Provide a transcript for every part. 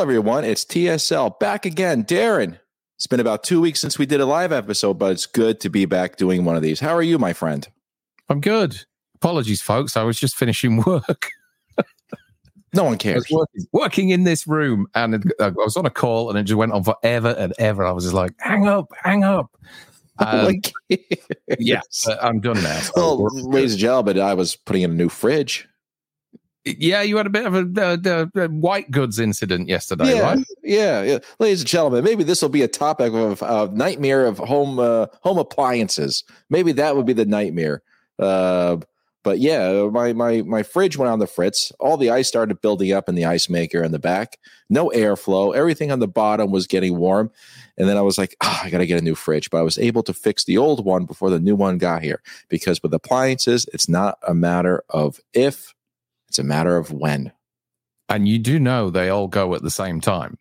Everyone. It's TSL back again. Darren, it's been about two weeks since we did a live episode, but it's good to be back doing one of these. How are you, my friend? I'm good. Apologies, folks. I was just finishing work. No one cares. working, working in this room and it- I was on a call and it just went on forever and ever. I was just like, hang up, hang up. Um, Like- yeah, I'm done now. So well, ladies and gentlemen, I was putting in a new fridge. Yeah, you had a bit of a, uh, uh, white goods incident yesterday, yeah, right? yeah, yeah. Ladies and gentlemen, maybe this will be a topic of, of nightmare of home uh, home appliances. Maybe that would be the nightmare. Uh, but yeah, my my my fridge went on the fritz. All the ice started building up in the ice maker in the back. No airflow. Everything on the bottom was getting warm. And then I was like, oh, I got to get a new fridge. But I was able to fix the old one before the new one got here. Because with appliances, it's not a matter of if, it's a matter of when. And you do know they all go at the same time.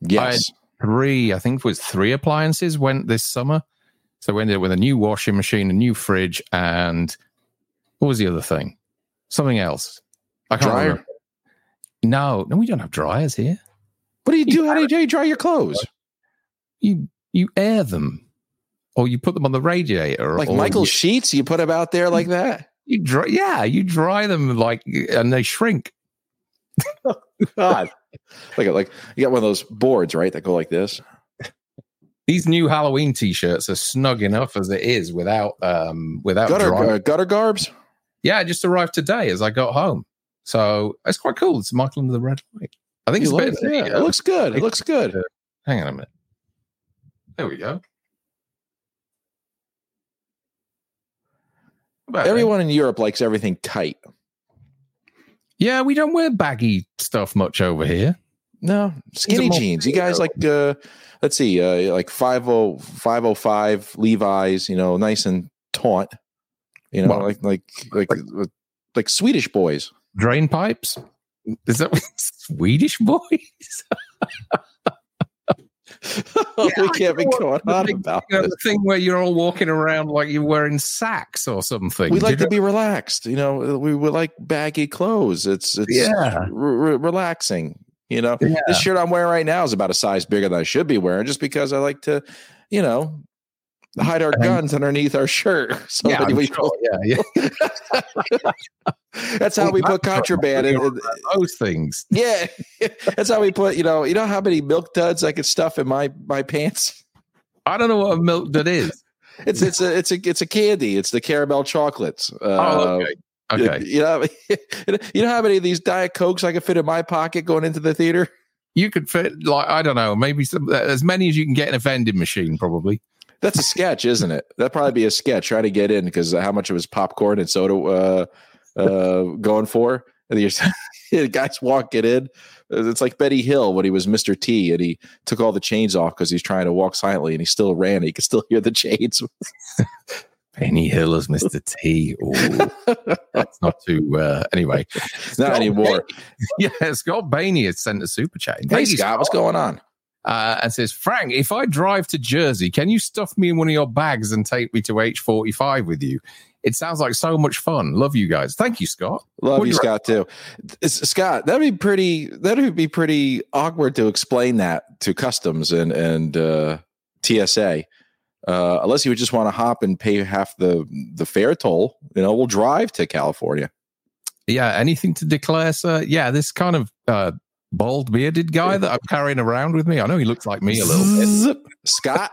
Yes. Three, I think it was three appliances went this summer. So we ended up with a new washing machine, a new fridge, and what was the other thing? Something else. I can't Dryer? remember. No, no, we don't have dryers here. what do you do? How do you, do you dry your clothes? You you air them, or you put them on the radiator, Like Michael You, Sheets, you put them out there like that? You dry, yeah, you dry them like, and they shrink. God. like like you got one of those boards, right? That go like this. These new Halloween T-shirts are snug enough as it is without um without Gutter uh, gutter garbs. Yeah, it just arrived today as I got home. So it's quite cool. It's Michael under the red light. I think You it's a look- bit. yeah, it looks good. It looks good. Hang on a minute. There we go. About. Everyone in Europe likes everything tight. Yeah, we don't wear baggy stuff much over here. No, skinny jeans. You guys like uh let's see, uh like 50 505 Levi's, you know, nice and taut. You know, Well, like like like like, like Swedish boys. Drain pipes. Is that Swedish boys? we can't be going The on big- about You know, the thing where you're all walking around like you're wearing sacks or something. We like to know- be relaxed. You know, uh, we, we like baggy clothes. It's it's Yeah. re- re- relaxing. You know, Yeah. this shirt I'm wearing right now is about a size bigger than I should be wearing, just because I like to, you know, hide our guns underneath our shirt. So yeah, we sure. yeah, yeah. that's how we put contraband in. in- Those things. Yeah, that's how we put. You know, you know how many milk duds I could stuff in my my pants. I don't know what a milk dud is. It's it's a it's a it's a candy. It's the caramel chocolates. Uh, Oh, okay. Okay. You know, you know how many of these diet cokes I could fit in my pocket going into the theater? You could fit like I don't know, maybe some as many as you can get in a vending machine, probably. That's a sketch, isn't it? That'd probably be a sketch trying to get in because how much of his popcorn and soda uh, uh, going for? And you're- the guys walking in. It's like Benny Hill when he was Mr. T and he took all the chains off because he's trying to walk silently and he still ran. He could still hear the chains. Benny Hill as Mr. T. Ooh, that's not too. Uh, anyway, Not anymore. yeah, Scott Bainey has sent a super chat. Hey, Thank Scott, what's going on? Uh, and says, Frank, if I drive to Jersey, can you stuff me in one of your bags and take me to H45 with you? It sounds like so much fun. Love you guys. Thank you, Scott. Love you, you Scott, too. It's- Scott, that'd be pretty. That'd be pretty awkward to explain that to customs and and uh, TSA, uh, unless you would just want to hop and pay half the the fare toll. You know, we'll drive to California. Yeah, anything to declare, sir? Yeah, this kind of uh, bald bearded guy that I'm carrying around with me. I know he looks like me a little bit. Scott.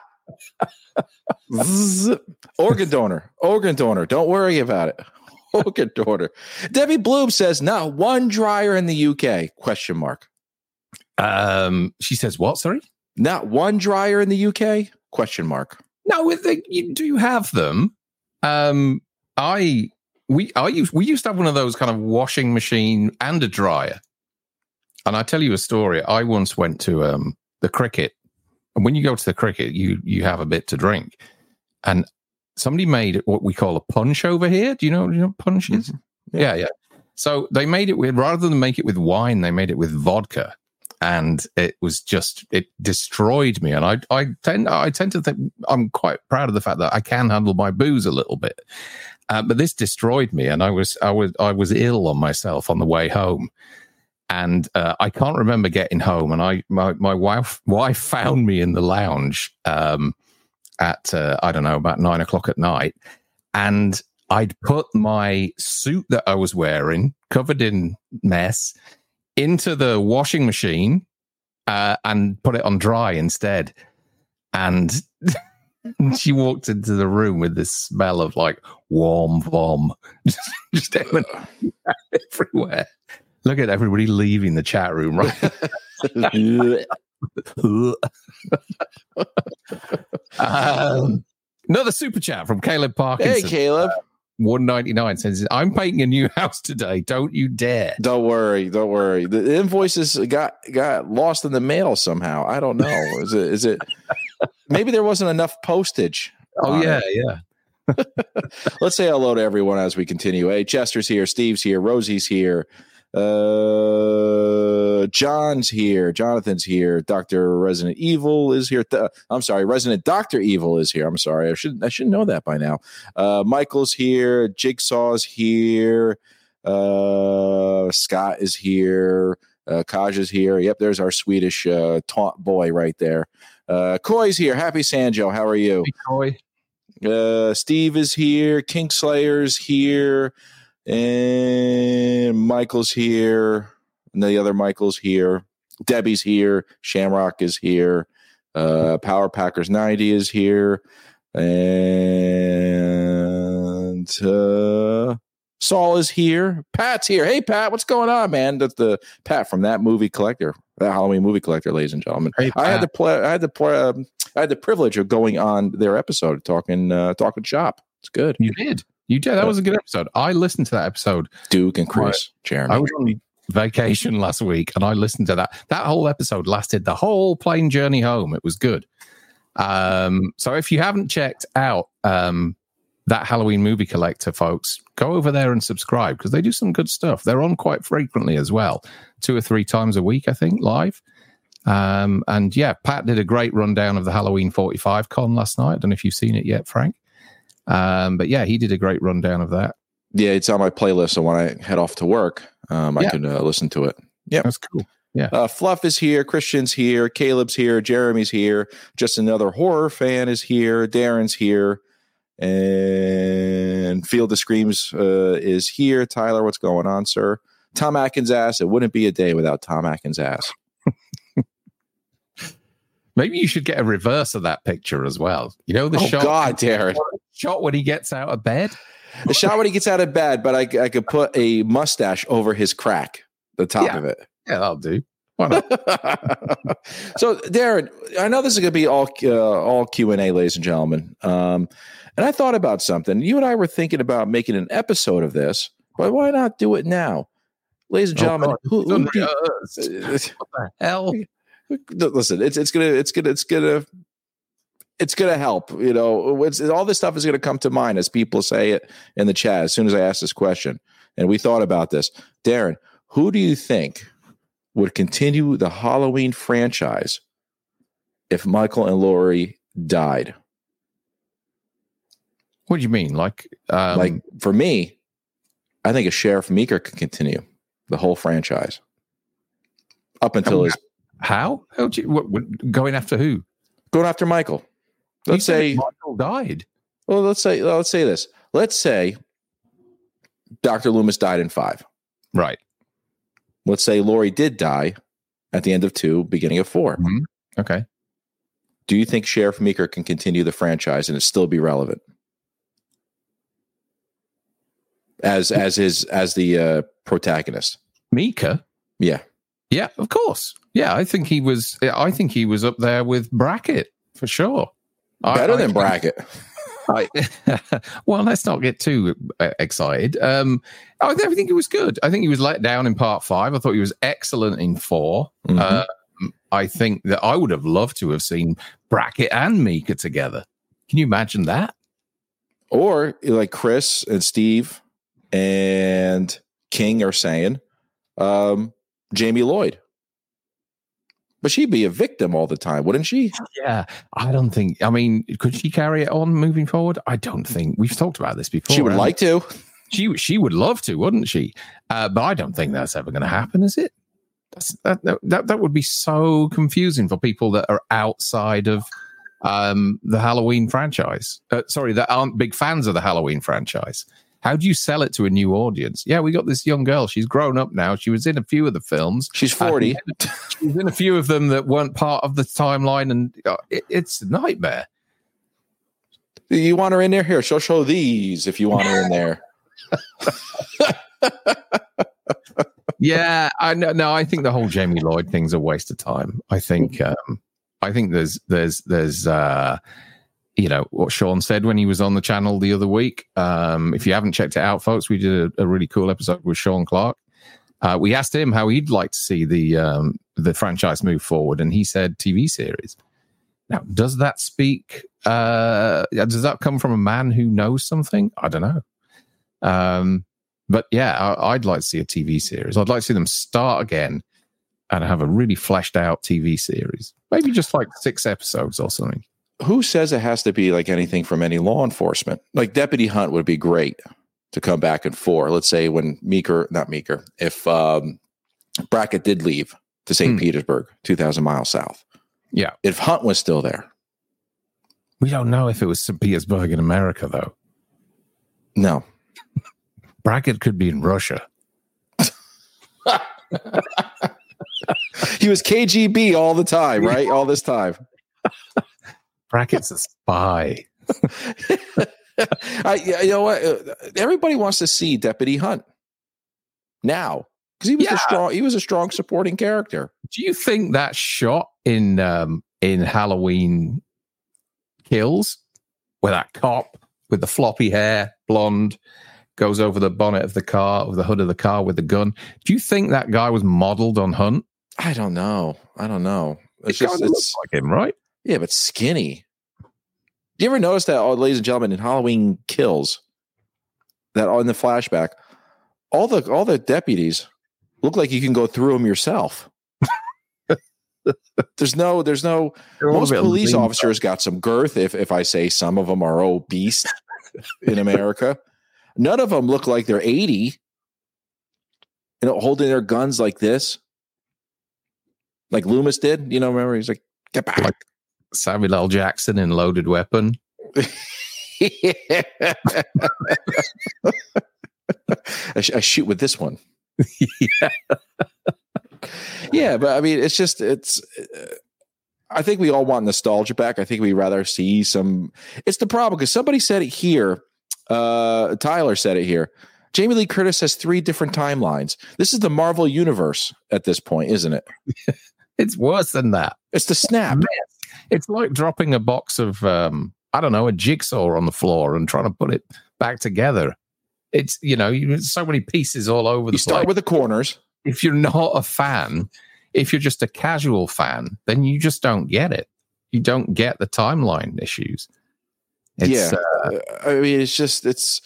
Organ donor. Organ donor. Don't worry about it. Organ donor. Debbie Bloom says not one dryer in the UK? Question mark. Um, she says, "What? Sorry? Not one dryer in the UK? Question mark. No, with the, you do have them. Um, I we I used we used to have one of those kind of washing machine and a dryer. And I tell you a story. I once went to um the cricket, and when you go to the cricket, you you have a bit to drink, and somebody made what we call a punch over here. Do you know, do you know what punch is? Yeah, yeah. So they made it with rather than make it with wine, they made it with vodka, and it was just it destroyed me. And I I tend I tend to think I'm quite proud of the fact that I can handle my booze a little bit, uh, but this destroyed me, and I was I was I was ill on myself on the way home. And uh, I can't remember getting home. And I my my wife wife found me in the lounge um, at uh, I don't know about nine o'clock at night, and I'd put my suit that I was wearing, covered in mess, into the washing machine uh, and put it on dry instead. And she walked into the room with this smell of like warm vom just everywhere. Look at everybody leaving the chat room, right? um, another super chat from Caleb Parkinson. Hey, Caleb. 199 says, I'm painting a new house today. Don't you dare. Don't worry. Don't worry. The invoices got got lost in the mail somehow. I don't know. Is it is it maybe there wasn't enough postage? Oh yeah, it. yeah. Let's say hello to everyone as we continue. Hey, Chester's here, Steve's here, Rosie's here, uh, John's here. Jonathan's here. Doctor Resident Evil is here. Th- I'm sorry, Resident Doctor Evil is here. I'm sorry. I should I should know that by now. Uh, Michael's here. Jigsaw's here. Uh, Scott is here. Uh, Kaj is here. Yep, there's our Swedish uh, taunt boy right there. Uh, Koi's here. Happy Sancho. How are you? Hey, Koi. Uh, Steve is here. Kingslayer's here. And Michael's here. And the other Michael's here. Debbie's here. Shamrock is here. Uh, Power Packers 90 is here. And uh, Saul is here. Pat's here. Hey, Pat, what's going on, man? That's the Pat from that movie collector, that Halloween movie collector, ladies and gentlemen. Hey, I had the play, I had the play, um, I had the privilege of going on their episode, talking, uh, talking shop. It's good. You did. You did. That was a good episode. I listened to that episode. Duke and Chris, Jeremy. I was on vacation last week and I listened to that. That whole episode lasted the whole plane journey home. It was good. Um, so if you haven't checked out um, that Halloween movie collector, folks, go over there and subscribe because they do some good stuff. They're on quite frequently as well, two or three times a week, I think, live. Um, and yeah, Pat did a great rundown of the Halloween 45 con last night. I don't know if you've seen it yet, Frank. Um, but yeah, he did a great rundown of that. yeah, it's on my playlist. So when I head off to work, um, I Yeah. can uh, listen to it. Yeah. That's cool. Yeah. Uh, Fluff is here. Christian's here. Caleb's here. Jeremy's here. Just another horror fan is here. Darren's here. And Field of Screams uh, is here. Tyler, what's going on, sir? Tom Atkins ass. It wouldn't be a day without Tom Atkins ass. Maybe you should get a reverse of that picture as well. You know the oh, shot, God, Darren. shot when he gets out of bed. The shot when he gets out of bed, but I, I could put a mustache over his crack, the top Yeah. of it. Yeah, that'll do. Why not? so, Darren, I know this is going to be all uh, all Q and A, ladies and gentlemen. Um, and I thought about something. You and I were thinking about making an episode of this, but why not do it now, ladies and gentlemen? Oh, who, who Unrehearsed. what the hell? listen, it's it's gonna it's gonna it's gonna it's gonna help. You know, it's, all this stuff is gonna come to mind as people say it in the chat as soon as I ask this question. And we thought about this, Darren. Who do you think would continue the Halloween franchise if Michael and Laurie died? What do you mean? Like, um, like for me, I think a Sheriff Meeker could continue the whole franchise up until his how? How you, what, what, going after who? going after Michael. Let's say Michael died. Well, let's say let's say this. Let's say Dr. Loomis died in five. Right. Let's say Laurie did die at the end of two, beginning of 4 Mhm. Okay. Do you think Sheriff Meeker can continue the franchise and it still be relevant? As as his as the uh, protagonist. Meeker? Yeah. Yeah, of course. Yeah, I think he was. I think he was up there with Brackett for sure. I- Better I than think- Brackett. I, well, let's not get too uh, excited. Um, I, I think it was good. I think he was let down in part five. I thought he was excellent in 4 Mhm. Um, I think that I would have loved to have seen Brackett and Meeker together. Can you imagine that? Or like Chris and Steve and King are saying, um, Jamie Lloyd. But she'd be a victim all the time, wouldn't she? Yeah, I don't think. I mean, could she carry it on moving forward? I don't think. We've talked about this before. She would like to. She she would love to, wouldn't she? Uh, but I don't think that's ever going to happen, is it? That's, that, that that would be so confusing for people that are outside of um, the Halloween franchise. Uh, sorry, that aren't big fans of the Halloween franchise. How do you sell it to a new audience? Yeah, we got this young girl. She's grown up now. She was in a few of the films. She's 40. She was in a few of them that weren't part of the timeline, and uh, it, it's a nightmare. You want her in there? Here, she'll show these if you want her in there. yeah, I no, no, I think the whole Jamie Lloyd thing's a waste of time. I think um I think there's there's there's uh you know what Sean said when he was on the channel the other week. Um, if you haven't checked it out, folks, we did a, a really cool episode with Sean Clark. Uh, we asked him how he'd like to see the um, the franchise move forward, and he said TV series. Now, does that speak? Uh, does that come from a man who knows something? I don't know. Um, but yeah, I, would like to see a TV series. I'd like to see them start again and have a really fleshed out TV series. Maybe just like six episodes or something who says it has to be like anything from any law enforcement? Like Deputy Hunt would be great to come back and for. Let's say when Meeker, not Meeker, if um, Brackett did leave to St. Hmm. Petersburg, 2,000 miles south. Yeah. If Hunt was still there. We don't know if it was St. Petersburg in America, though. No. Brackett could be in Russia. he was KGB all the time, right? All this time. Brackett's a spy. I, you know what? Everybody wants to see Deputy Hunt now because he was yeah. a strong. He was a strong supporting character. Do you think that shot in um, in Halloween Kills, where that cop with the floppy hair, blonde, goes over the bonnet of the car, of the hood of the car with the gun? Do you think that guy was modeled on Hunt? I don't know. I don't know. It's it just it's like him, right? Yeah, but skinny. Do you ever notice that, oh, ladies and gentlemen, in Halloween Kills, that on the flashback, all the all the deputies look like you can go through them yourself. there's no, there's no. most police officers got some girth. If if I say some of them are obese in America, none of them look like they're eighty. You know, holding their guns like this, like Loomis did. You know, remember he's like, "Get back." Like, Samuel L. Jackson in Loaded Weapon. I, sh- I, shoot with this one. yeah. yeah, but I mean, it's just it's. Uh, I think we all want nostalgia back. I think we'd rather see some. It's the problem because somebody said it here. Uh, Tyler said it here. Jamie Lee Curtis has three different timelines. This is the Marvel universe at this point, isn't it? it's worse than that. It's the snap. It's like dropping a box of um, I don't know a jigsaw on the floor and trying to put it back together. It's you know so many pieces all over. You start place. with the corners. If you're not a fan, if you're just a casual fan, then you just don't get it. You don't get the timeline issues. It's, yeah, uh, I mean, it's just it's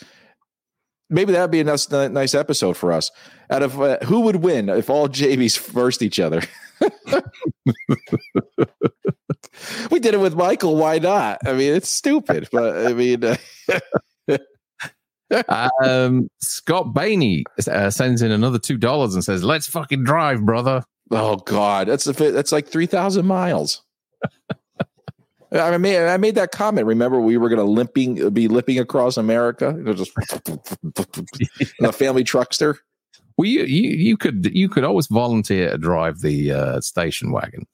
maybe that'd be a nice, nice episode for us. Out of uh, who would win if all Jamies versed each other? we did it with Michael. Why not? I mean, it's stupid, but I mean. um, Scott Bainey uh, sends in another two dollars and says, "Let's fucking drive, brother." Oh God, that's a that's like three thousand miles. I made I made that comment. Remember, we were going to limping be limping across America. Was just a family truckster. Well, you, you, you could you could always volunteer to drive the uh, station wagon.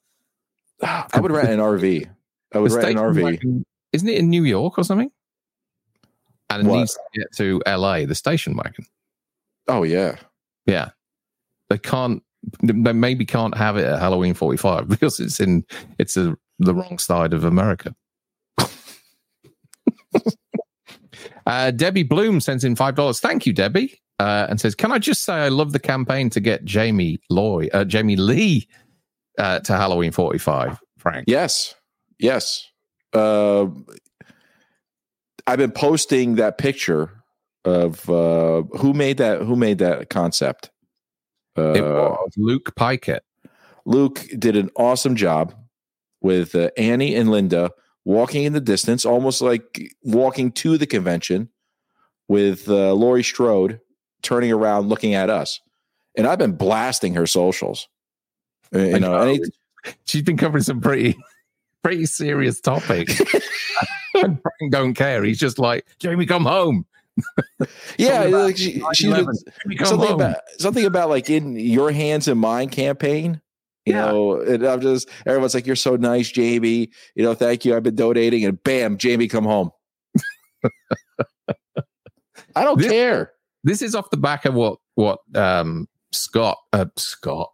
I would rent an RV. I would rent an RV. Wagon, isn't it in New York or something? And it what? needs to get to LA. The station wagon. Oh yeah, yeah. They can't. They maybe can't have it at Halloween forty five because it's in it's a, the wrong side of America. uh, Debbie Bloom sends in five dollars. Thank you, Debbie uh, and says, "Can I just say I love the campaign to get Jamie Lloyd, uh, Jamie Lee, uh, to Halloween 45." Frank, yes, yes. Uh, I've been posting that picture of uh, who made that. Who made that concept? it was Luke Pikett. Luke did an awesome job with uh, Annie and Linda walking in the distance, almost like walking to the convention with uh, Laurie Strode turning around looking at us. And I've been blasting her socials. Uh, You know, he- she's been covering some pretty pretty serious topics. and Frank don't care. He's just like, Jamie, come home. yeah, Something about like she, she's 9/11. been, Jamie, come something home. about something about like in your hands and mine campaign. You Yeah. know, and I'm just everyone's like, "You're so nice, Jamie." You know, thank you. I've been donating, and bam, Jamie, come home. I don't This- care. This is off the back of what what um Scott uh, Scott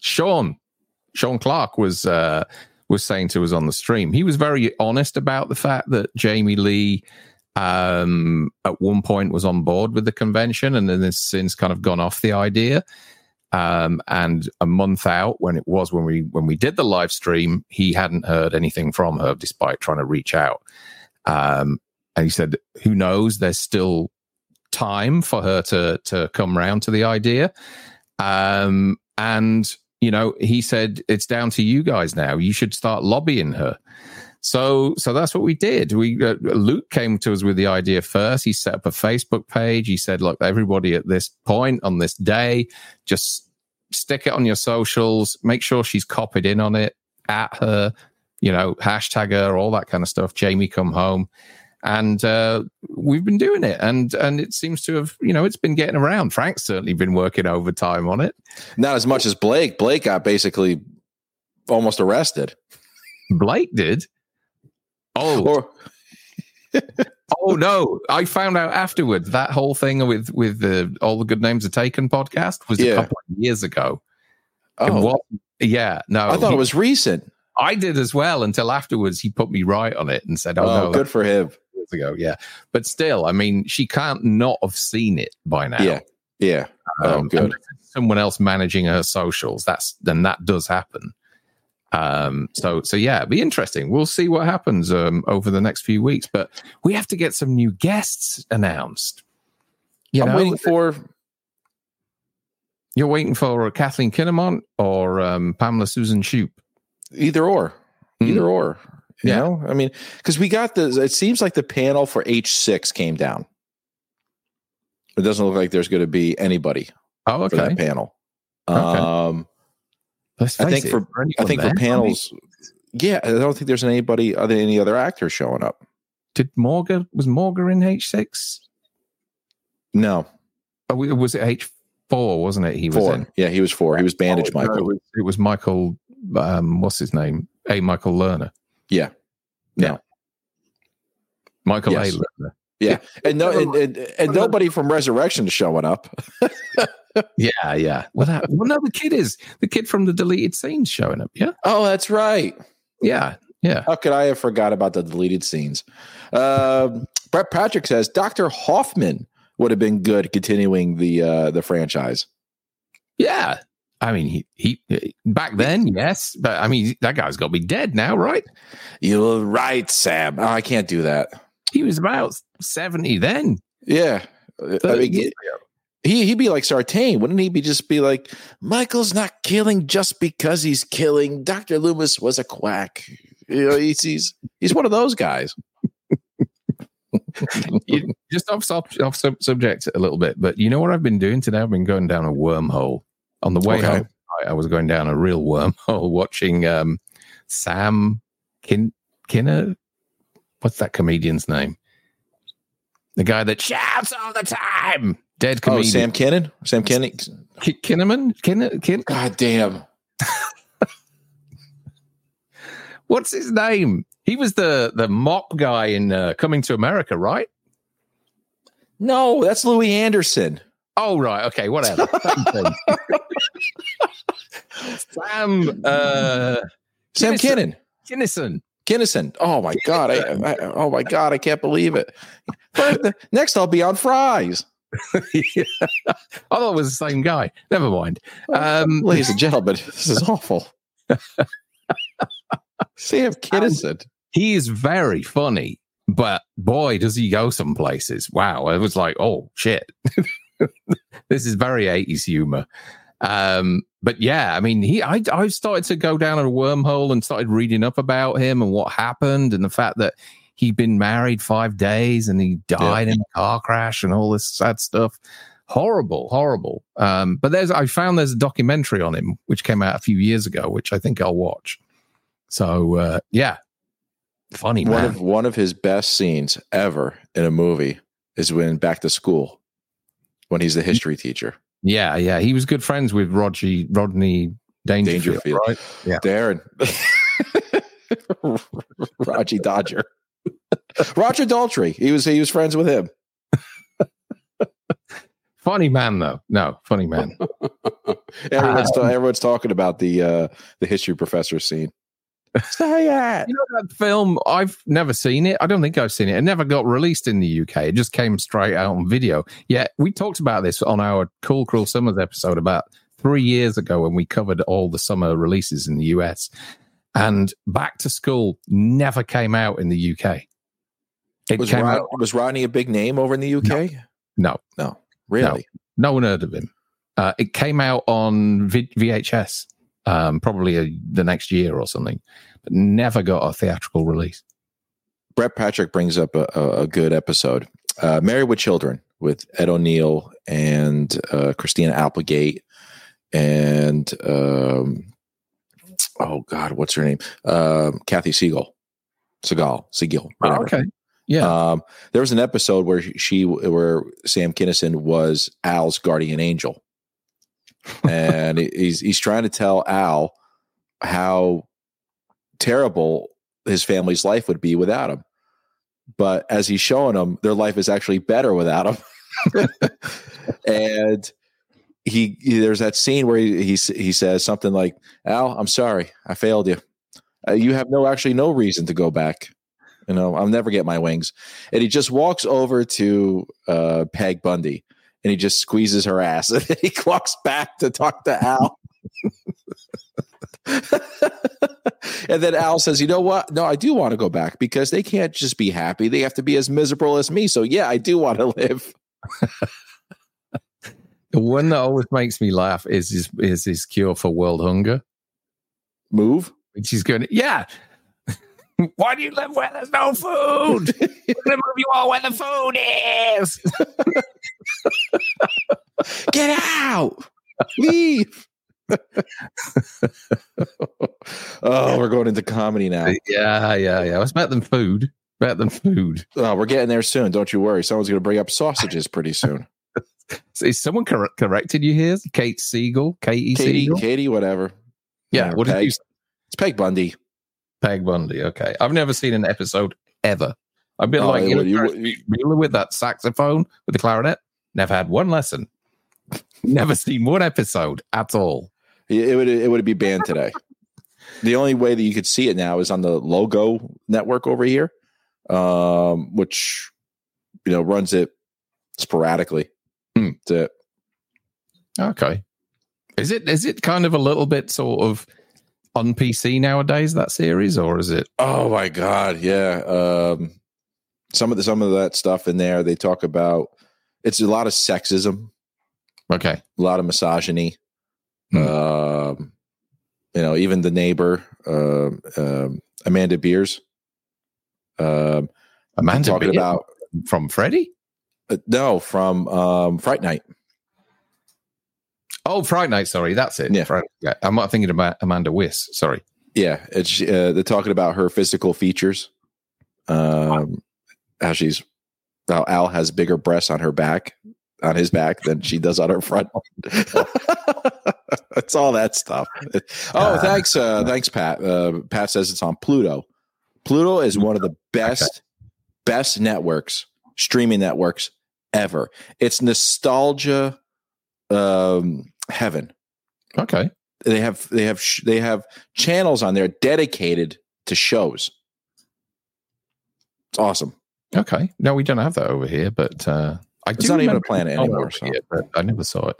Sean Sean Clark was uh was saying to us on the stream. He was very honest about the fact that Jamie Lee um at one point was on board with the convention and then has since kind of gone off the idea. Um and a month out when it was when we when we did the live stream, he hadn't heard anything from her despite trying to reach out. Um and he said, who knows, there's still time for her to to come round to the idea. Um and you know he said it's down to you guys now. You should start lobbying her. So so that's what we did. We uh, luke came to us with the idea first. He set up a facebook page. He said look everybody at this point on this day just stick it on your socials. Make sure she's copied in on it at her you know hashtag her all that kind of stuff. Jamie come home and uh, we've been doing it and and it seems to have you know it's been getting around frank's certainly been working overtime on it Not as much as Blake. Blake got basically almost arrested. blake did oh Or oh no i found out afterwards that whole thing with with the all the good names are taken podcast was Yeah. a couple of years ago oh, was yeah no I thought he- it was recent. i did as well until afterwards he put me right on it and said oh, Oh, no good for him. Ago yeah but still i mean she can't not have seen it by now Yeah, yeah. Oh, Um, good. Someone else managing her socials. That's then that does happen. Um, so so yeah, it'd be interesting. We'll see what happens um, over the next few weeks. But we have to get some new guests announced. You I'm know, waiting for. you're waiting for Kathleen Kinmont or um, Pamela Susan Shoop. either or Mm. either or you Yeah. know i mean because we got the it seems like the panel for h6 came down it doesn't look like there's going to be anybody Oh, for okay. that panel Okay. um i think for i think for panels yeah i don't think there's anybody other any other actors showing up Did Morgan was Morgan in H six? no Oh, was it H four? Wasn't it? He was four in. yeah he was four he was bandage Oh, no, michael it, was, it was Michael. Um, what's his name? A. Michael Lerner. Yeah. Yeah. Michael Yes. A. Lerner. and no and, and, and nobody from resurrection is showing up Yeah, yeah. Well, that, well, no, the kid is the kid from the deleted scenes showing up. Yeah, oh that's right yeah, yeah. How could I have forgot about the deleted scenes? Um, Brett Patrick says Dr. Hoffman would have been good continuing the uh, the franchise. Yeah. I mean, he, he back then, yes, but I mean, that guy's got to be dead now, right? You're right, Sam. Oh, I can't do that. He was about seventy then. Yeah, I mean, he he'd be like Sartain, wouldn't he? Be just be like Michael's not killing just because he's killing. Doctor Loomis was a quack. You know, he's he's, he's one of those guys. Just off, off subject a little bit, but you know what I've been doing today? I've been going down a wormhole on the way Okay. home. I, I was going down a real wormhole watching um, Sam Kin Kinner. What's that comedian's name? The guy that shouts all the time. Dead comedian. Oh. Sam Kinnon, Sam Kinnon. Ki- Kinnaman? Kin- Kin- God damn. What's his name? He was the the mop guy in uh, Coming to America, right? No, that's Louie Anderson. Oh, right. Okay, whatever. Sam uh, Sam Kinison. Kinison. Kinison. Oh my god! I, I oh my god! I can't believe it. Next, I'll be on fries. Yeah. I thought it was the same guy. Never mind. Um, Ladies and gentlemen, this is awful. Sam Kinison. he is very funny, but boy, does he go some places. Wow. I was like, oh, shit. this is very 80s humor. Um, but yeah, I mean, he, I, I started to go down a wormhole and started reading up about him and what happened and the fact that he'd been married five days and he died in a car crash and all this sad stuff. horrible, horrible. Um, but there's I found there's a documentary on him which came out a few years ago, which I think I'll watch. So uh, yeah, funny One man. of one of his best scenes ever in a movie is when back to school when he's the history teacher. Yeah, yeah, he was good friends with Rodney Rodney Dangerfield, Dangerfield. right? Yeah. Darren. Raji Dodger. Roger Daltrey. He was he was friends with him. Funny man though. No, funny man. Everyone's, Um, everyone's talking about the uh the history professor scene. Say it. You know that film? I've never seen it. I don't think I've seen it. It never got released in the UK. It just came straight out on video. Yeah, we talked about this on our Cool Cruel Summers episode about three years ago when we covered all the summer releases in the US. And Back to School never came out in the UK. It Was, came Rod, out. was Rodney a big name over in the UK? No, No, really. no one heard of him. Uh, it came out on v- VHS um, probably a, the next year or something, but never got a theatrical release. Brett Patrick brings up a, a, good episode. Uh, Married with Children with Ed O'Neill and uh, Christina Applegate and um, oh god, what's her name? Um, Kathy Siegel, Seagal, Siegel. whatever. okay. Yeah. Um, there was an episode where she, where Sam Kinison was Al's guardian angel, and he's he's trying to tell Al how terrible his family's life would be without him. But as he's showing them, their life is actually better without him. and he, he- there's that scene where he, he he says something like, "Al, I'm sorry, I failed you. Uh, you have no actually no reason to go back. You know, I'll never get my wings." And he just walks over to uh, Peg Bundy and he just squeezes her ass, and then he walks back to talk to Al. and then Al says, "You know what? No, I do want to go back because they can't just be happy; they have to be as miserable as me. So, yeah, I do want to live." The one that always makes me laugh is his, is his cure for world hunger, Move. which is going, yeah. Why do you live where there's no food? We're gonna move you all where the food is. Get out! Leave! oh, we're going into comedy now. yeah, yeah, yeah. It's better than food. Better than food. Oh, we're getting there soon. Don't you worry. Someone's going to bring up sausages pretty soon. Is someone cor- corrected you here? Kate Siegel, Katie, Katie, Siegel. Katie, whatever. Yeah, Whatever, what did you say? It's Peg Bundy. Peg Bundy. Okay, I've never seen an episode ever. I've been Oh, like you know, you Ferris would- with that saxophone with the clarinet. Never had one lesson. Never seen one episode at all. It it would it would be banned today. the only way that you could see it now is on the Logo network over here, um, which you know runs it sporadically. Hmm. That's it. Okay. Is it is it kind of a little bit sort of on PC nowadays that series, or is it? Oh my god, yeah. Um, some of the some of that stuff in there they talk about. It's a lot of sexism, Okay. a lot of misogyny. Hmm. Um, you know, even the neighbor, um um, Amanda Bearse. Um, Amanda talking about from Freddy. uh, no from um, Fright Night. Oh, Fright Night. Sorry, that's it. Yeah. Fright, yeah. I'm not thinking about Amanda Wyss. Sorry. Yeah, it's uh, they're talking about her physical features. Um, how she's how Al has bigger breasts on her back, on his back than she does on her front. it's all that stuff. Oh, thanks, uh, thanks, Pat. Uh, Pat says it's on Pluto. Pluto is one of the best, best networks, streaming networks ever. It's nostalgia, um, heaven Okay. they have they have sh- they have channels on there dedicated to shows. It's awesome. Okay. No, we don't have that over here, but uh, I It's do not even a planet anymore, so. here, but I never saw it.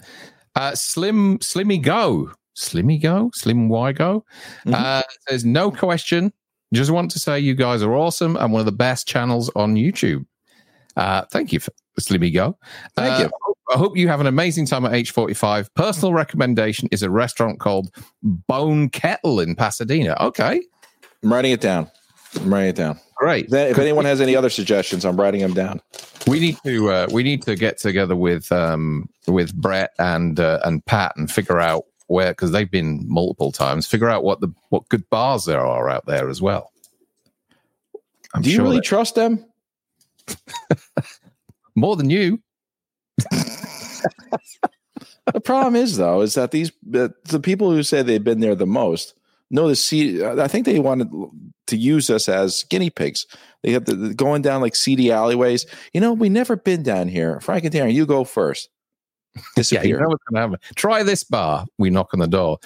Uh, Slim Slimmy Go. Slimmy Go? Slim Y Go? Mhm. Uh, says, no question. Just want to say you guys are awesome and one of the best channels on YouTube. Uh, thank you, for Slimmy Go. Thank Uh, you. I hope- you have an amazing time at H45. Personal recommendation is a restaurant called Bone Kettle in Pasadena. Okay, I'm writing it down. I'm writing it down. great. If if anyone has any other suggestions, I'm writing them down. We need to uh, we need to get together with um, with Brett and uh, and Pat and figure out where because they've been multiple times. Figure out what the what good bars there are out there as well. I'm Do you sure really that, trust them? more than you. the problem is though is that these the, the people who say they've been there the most know the see i think they wanted to use us as guinea pigs. They have the, going down like seedy alleyways. You know we never been down here. Frank and darren you go first. Disappear. yeah you know what's gonna happen. Try this bar. We knock on the door.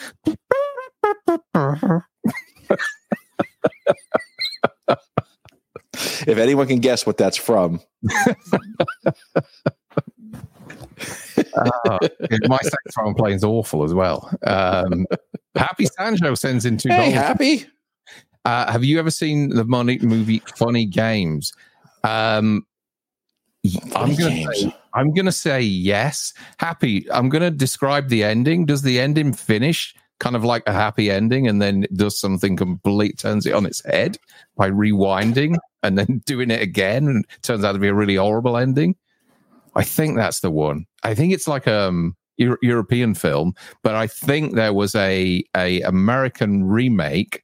If anyone can guess what that's from uh, my saxophone playing is awful as well. Um, Happy Sancho sends in two. Hey, Happy. Uh, have you ever seen the money movie Funny Games? Um, I'm gonna say, I'm gonna say yes. Happy. I'm gonna describe the ending. Does the ending finish kind of like a happy ending, and then does something complete turns it on its head by rewinding and then doing it again, and it turns out to be a really horrible ending? I think that's the one. I think it's like a um, Euro- European film, but I think there was a a American remake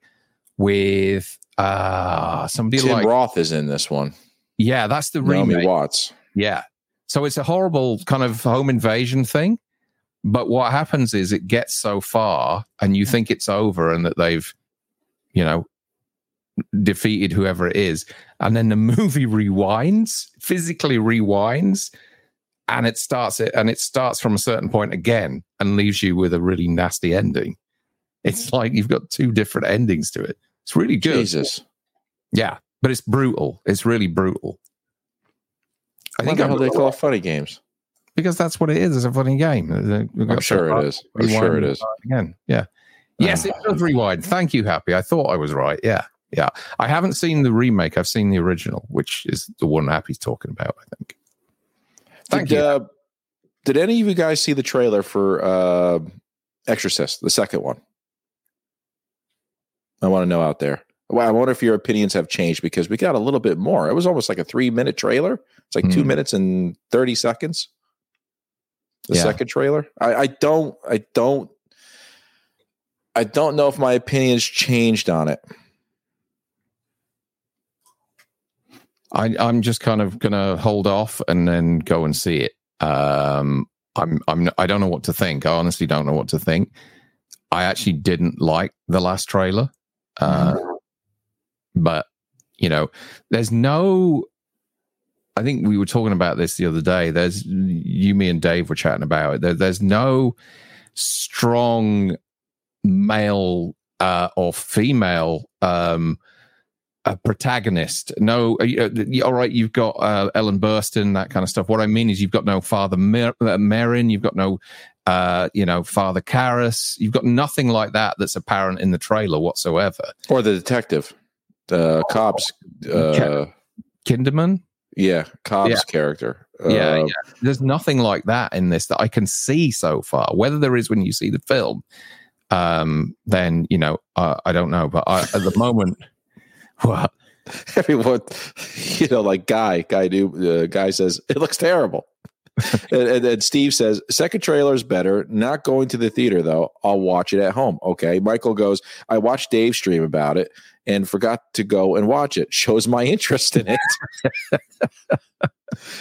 with uh somebody Tim like Roth is in this one. Yeah, that's the Naomi remake. Watts. Yeah. So it's a horrible kind of home invasion thing. But what happens is it gets so far and you think it's over and that they've, you know, defeated whoever it is. And then the movie rewinds, physically rewinds and it starts it and it starts from a certain point again and leaves you with a really nasty ending. It's mm-hmm. like you've got two different endings to it. It's really good. Jesus. Yeah, but it's brutal. It's really brutal. I think how they call it funny games because that's what it is. It's a funny game. I'm sure it is. I'm sure it is. Again, yeah. Yes, it ah. does rewind. Thank you, Happy. I thought I was right. Yeah, yeah. I haven't seen the remake. I've seen the original, which is the one Happy's talking about. I think. Thank did, you. Uh, did any of you guys see the trailer for uh, Exorcist, the second one? I want to know out there. Well, I wonder if your opinions have changed because we got a little bit more. It was almost like a three minute trailer. It's like mm. two hmm. minutes and 30 seconds. The yeah. second trailer. I, I don't, I don't, I don't know if my opinions changed on it. I, I'm just kind of going to hold off and then go and see it. Um, I'm, I'm, I don't know what to think. I honestly don't know what to think. I actually didn't like the last trailer, uh, mm. but you know, there's no. I think we were talking about this the other day. There's you, me, and Dave were chatting about it. There, there's no strong male uh, or female um, a protagonist. No, uh, all right, you've got uh, Ellen Burstyn, that kind of stuff. What I mean is, you've got no Father Mer- uh, Merrin, you've got no, uh, you know, Father Karras. You've got nothing like that that's apparent in the trailer whatsoever. Or the detective, the cops, uh, Kinderman. Yeah, Cobb's yeah. character. Yeah, uh, yeah, there's nothing like that in this that I can see so far. Whether there is when you see the film, um, then you know, uh, I don't know. But I, at the moment. Well, everyone, you know, like Guy, Guy, do, uh, Guy says it looks terrible. and, and, and, Steve says, second trailer is better. Not going to the theater though. I'll watch it at home. Okay. Michael goes, I watched Dave stream about it and forgot to go and watch it. Shows my interest in it.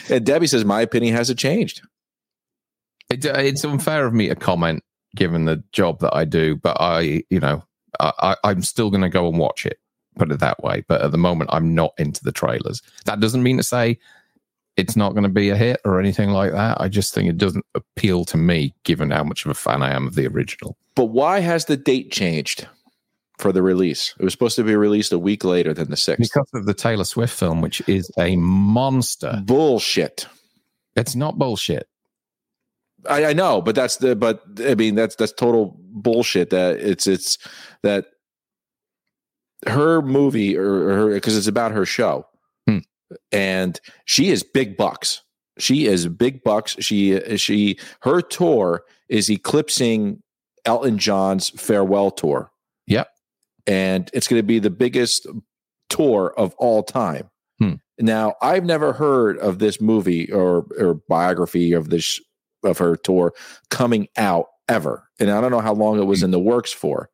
and Debbie says, my opinion hasn't changed. It, uh, it's unfair of me to comment given the job that I do, but I, you know, I, I'm still going to go and watch it put it that way. But at the moment, I'm not into the trailers. That doesn't mean to say it's not going to be a hit or anything like that. I just think it doesn't appeal to me, given how much of a fan I am of the original. But why has the date changed for the release? It was supposed to be released a week later than the 6th. Because of the Taylor Swift film, which is a monster. Bullshit. It's not bullshit. I, I know, but that's the but I mean that's that's total bullshit. That it's it's that her movie or her because it's about her show, hmm. and she is big bucks. She is big bucks. She she her tour is eclipsing Elton John's farewell tour. Yep, and it's going to be the biggest tour of all time. Hmm. Now, I've never heard of this movie or or biography of this of her tour coming out ever, and I don't know how long it was in the works for.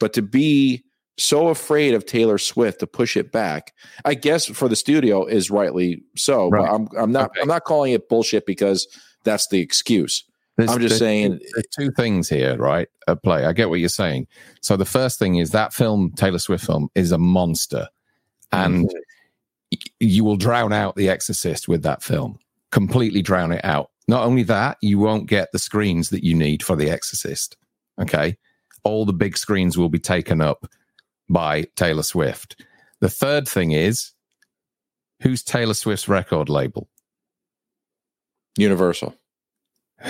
But to be so afraid of Taylor Swift to push it back, I guess for the studio is rightly so. Right. But I'm I'm not Okay. I'm not calling it bullshit because that's the excuse. There's- I'm just saying- two- things here, right? At play. I get what you're saying. So the first thing is that film, Taylor Swift film, is a monster, and mm-hmm. y- you will drown out The Exorcist with that film. Completely drown it out. Not only that, you won't get the screens that you need for The Exorcist. Okay, all the big screens will be taken up by Taylor Swift. The third thing is, who's Taylor Swift's record label? Universal,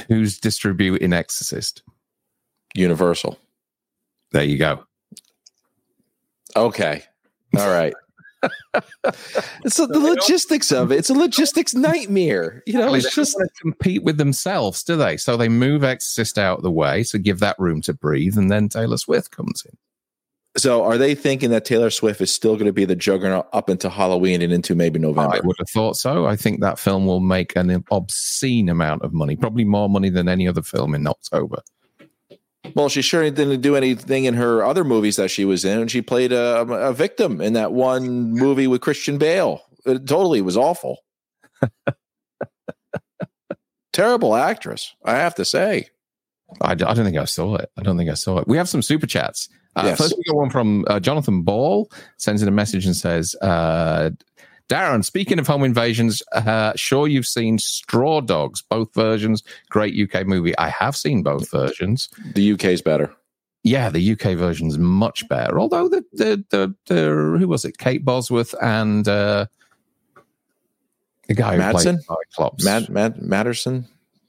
Who's distributing Exorcist? Universal. There you go. Okay, all right. it's the logistics of it. It's a logistics nightmare. You know, it's just to compete with themselves, do they? So they move Exorcist out of the way to give that room to breathe, and then Taylor Swift comes in. So. Are they thinking that Taylor Swift is still going to be the juggernaut up into Halloween and into maybe November? I would have thought so. I think that film will make an obscene amount of money, probably more money than any other film in October. Well, she sure didn't do anything in her other movies that she was in, and she played a, um, a victim in that one movie with Christian Bale. It totally was awful. Terrible actress, I have to say. I, I don't think I saw it. I don't think I saw it. We have some super chats. Uh, Yes. First, we got one from uh, Jonathan Ball, sends in a message and says, uh, Darren, speaking of home invasions, uh, sure you've seen Straw Dogs, both versions. Great UK movie. I have seen both versions. The UK's better. Yeah, the UK version's much better. Although the the the, the who was it? Kate Bosworth and uh, the guy who Madsen? played Cyclops, Mad, Mad, Matterson,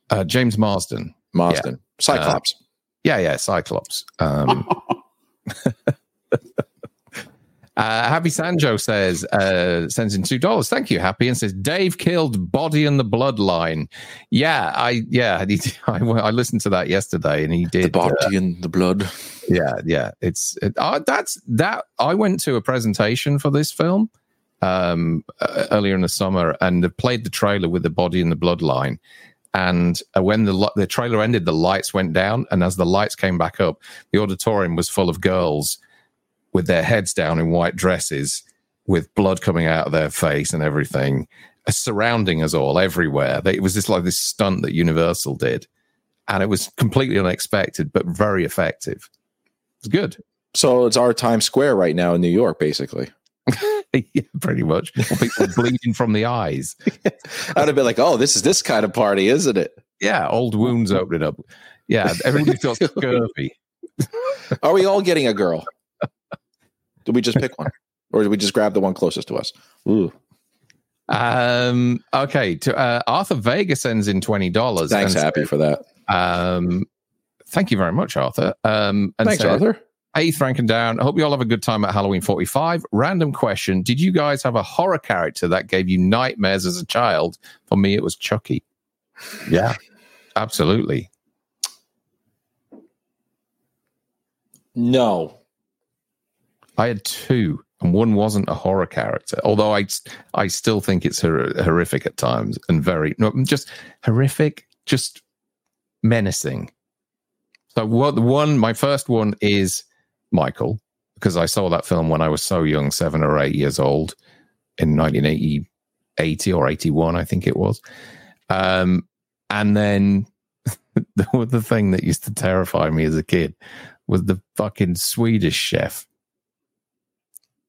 uh, James Marsden. Marsden, Cyclops. Yeah, yeah, Cyclops. Um, uh, Happy Sancho says, uh, sends in two dollars. Thank you, Happy, and says Dave killed Body and the Bloodline. Yeah, I yeah, he, I, I listened to that yesterday, and he the did. uh, body and the blood. yeah, yeah, it's it, uh, that's that. I went to a presentation for this film um, uh, earlier in the summer, and played the trailer with the Body and the Bloodline. And uh, when the the trailer ended, the lights went down, and as the lights came back up, the auditorium was full of girls with their heads down in white dresses, with blood coming out of their face and everything, surrounding us all everywhere. It was just like this stunt that Universal did, and it was completely unexpected but very effective. It's good. So it's our Times Square right now in New York, basically. yeah, pretty much. People bleeding from the eyes. I'd have been like, "Oh, this is this kind of party, isn't it?" Yeah, old wounds opening up. Yeah, everybody's got scurvy. Are we all getting a girl? Did we just pick one, or did we just grab the one closest to us? Ooh, Um, okay, to, uh, Arthur Vega sends in twenty dollars. thanks, Happy, for that. Um, thank you very much, Arthur. Um, and Thanks, Arthur. Hey, Frank and Down. I hope you all have a good time at Halloween 45. Random question. Did you guys have a horror character that gave you nightmares as a child? For me, it was Chucky. Yeah, absolutely. No, I had two, and one wasn't a horror character. Although I, I still think it's hor- horrific at times and very no, mm, just horrific, just menacing. So what? One, my first one is Michael because I saw that film when I was so young, seven or eight years old, in 1980 80 or 81, I think it was. Um, and then the, the thing that used to terrify me as a kid was the fucking Swedish chef.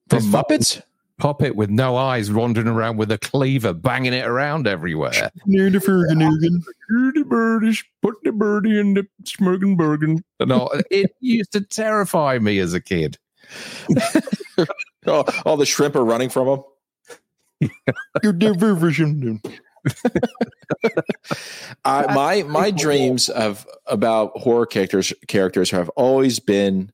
fucking Muppets. Puppet with no eyes wandering around with a cleaver, banging it around everywhere. Near the Ferganugan. the birdie, put the birdie in the Smurgenbergen. No, it used to terrify me as a kid. Oh, all the shrimp are running from him. Your diversion. I, my my dreams of about horror characters characters have always been.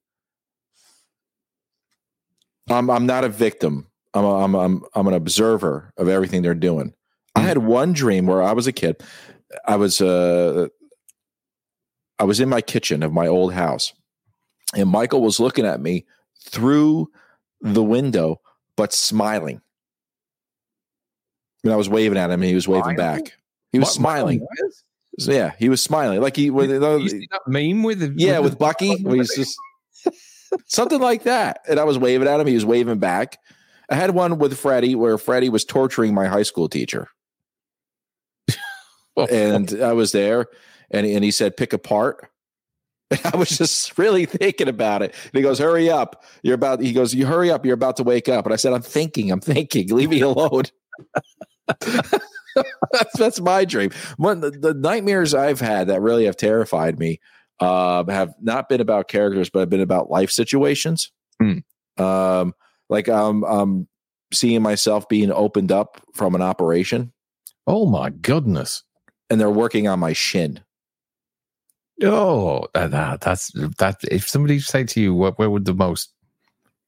I'm I'm not a victim. I'm a, I'm I'm I'm an observer of everything they're doing. I had one dream where I was a kid. I was uh I was in my kitchen of my old house, and Michael was looking at me through the window, but smiling. And I was waving at him, and he was waving Smiling? back. He was What- smiling. Yeah, he was smiling like he. With, You see that meme with yeah, the- with Bucky, where he's just something like that. And I was waving at him. He was waving back. I had one with Freddie where Freddie was torturing my high school teacher. and I was there, and and he said, "Pick apart. And I was just really thinking about it. And he goes, "Hurry up! You're about." He goes, "You hurry up! You're about to wake up." And I said, "I'm thinking. I'm thinking. Leave me alone." that's that's my dream. One the, the nightmares I've had that really have terrified me uh, have not been about characters, but have been about life situations. Hmm. Um, like um, um, seeing myself being opened up from an operation, oh my goodness. and they're working on my shin. Oh, that, that- that's that. If somebody say to you, where, where would the most?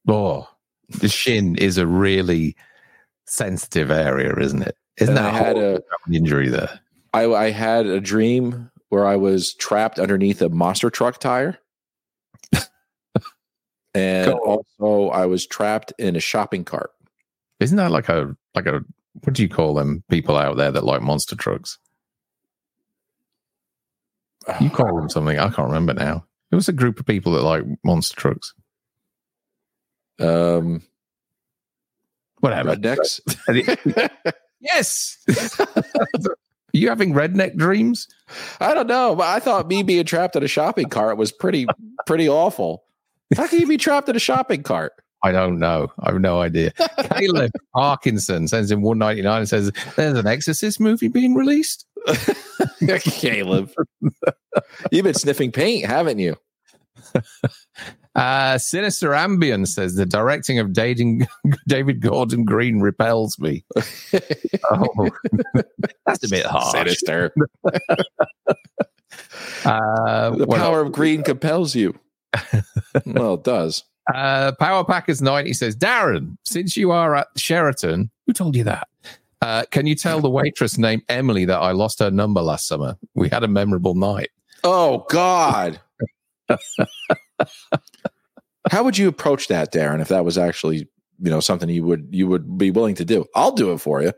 Oh, the shin is a really sensitive area, isn't it? Isn't And that I had a- to have an injury there? I, I had a dream where I was trapped underneath a monster truck tire. And also I was trapped in a shopping cart. Isn't that like a like a what do you call them? People out there that like monster trucks. You call them something. I can't remember now. It was a group of people that like monster trucks. Um Whatever. rednecks. yes. Are you having redneck dreams? I don't know, but I thought me being trapped in a shopping cart was pretty pretty awful. How can you be trapped in a shopping cart? I don't know. I have no idea. Caleb Parkinson sends in 199 and says, There's an Exorcist movie being released. Caleb. You've been sniffing paint, haven't you? Uh, Sinister Ambient says, The directing of dating David Gordon Green repels me. oh, that's a bit harsh. Sinister. Uh, The what power of green compels you. well, it does. Uh, Power Packers 90 says, Darren, since you are at Sheraton, who told you that? Uh, can you tell the waitress named Emily that I lost her number last summer? We had a memorable night. Oh God. How would you approach that, Darren, if that was actually, you know, something you would you would be willing to do? I'll do it for you.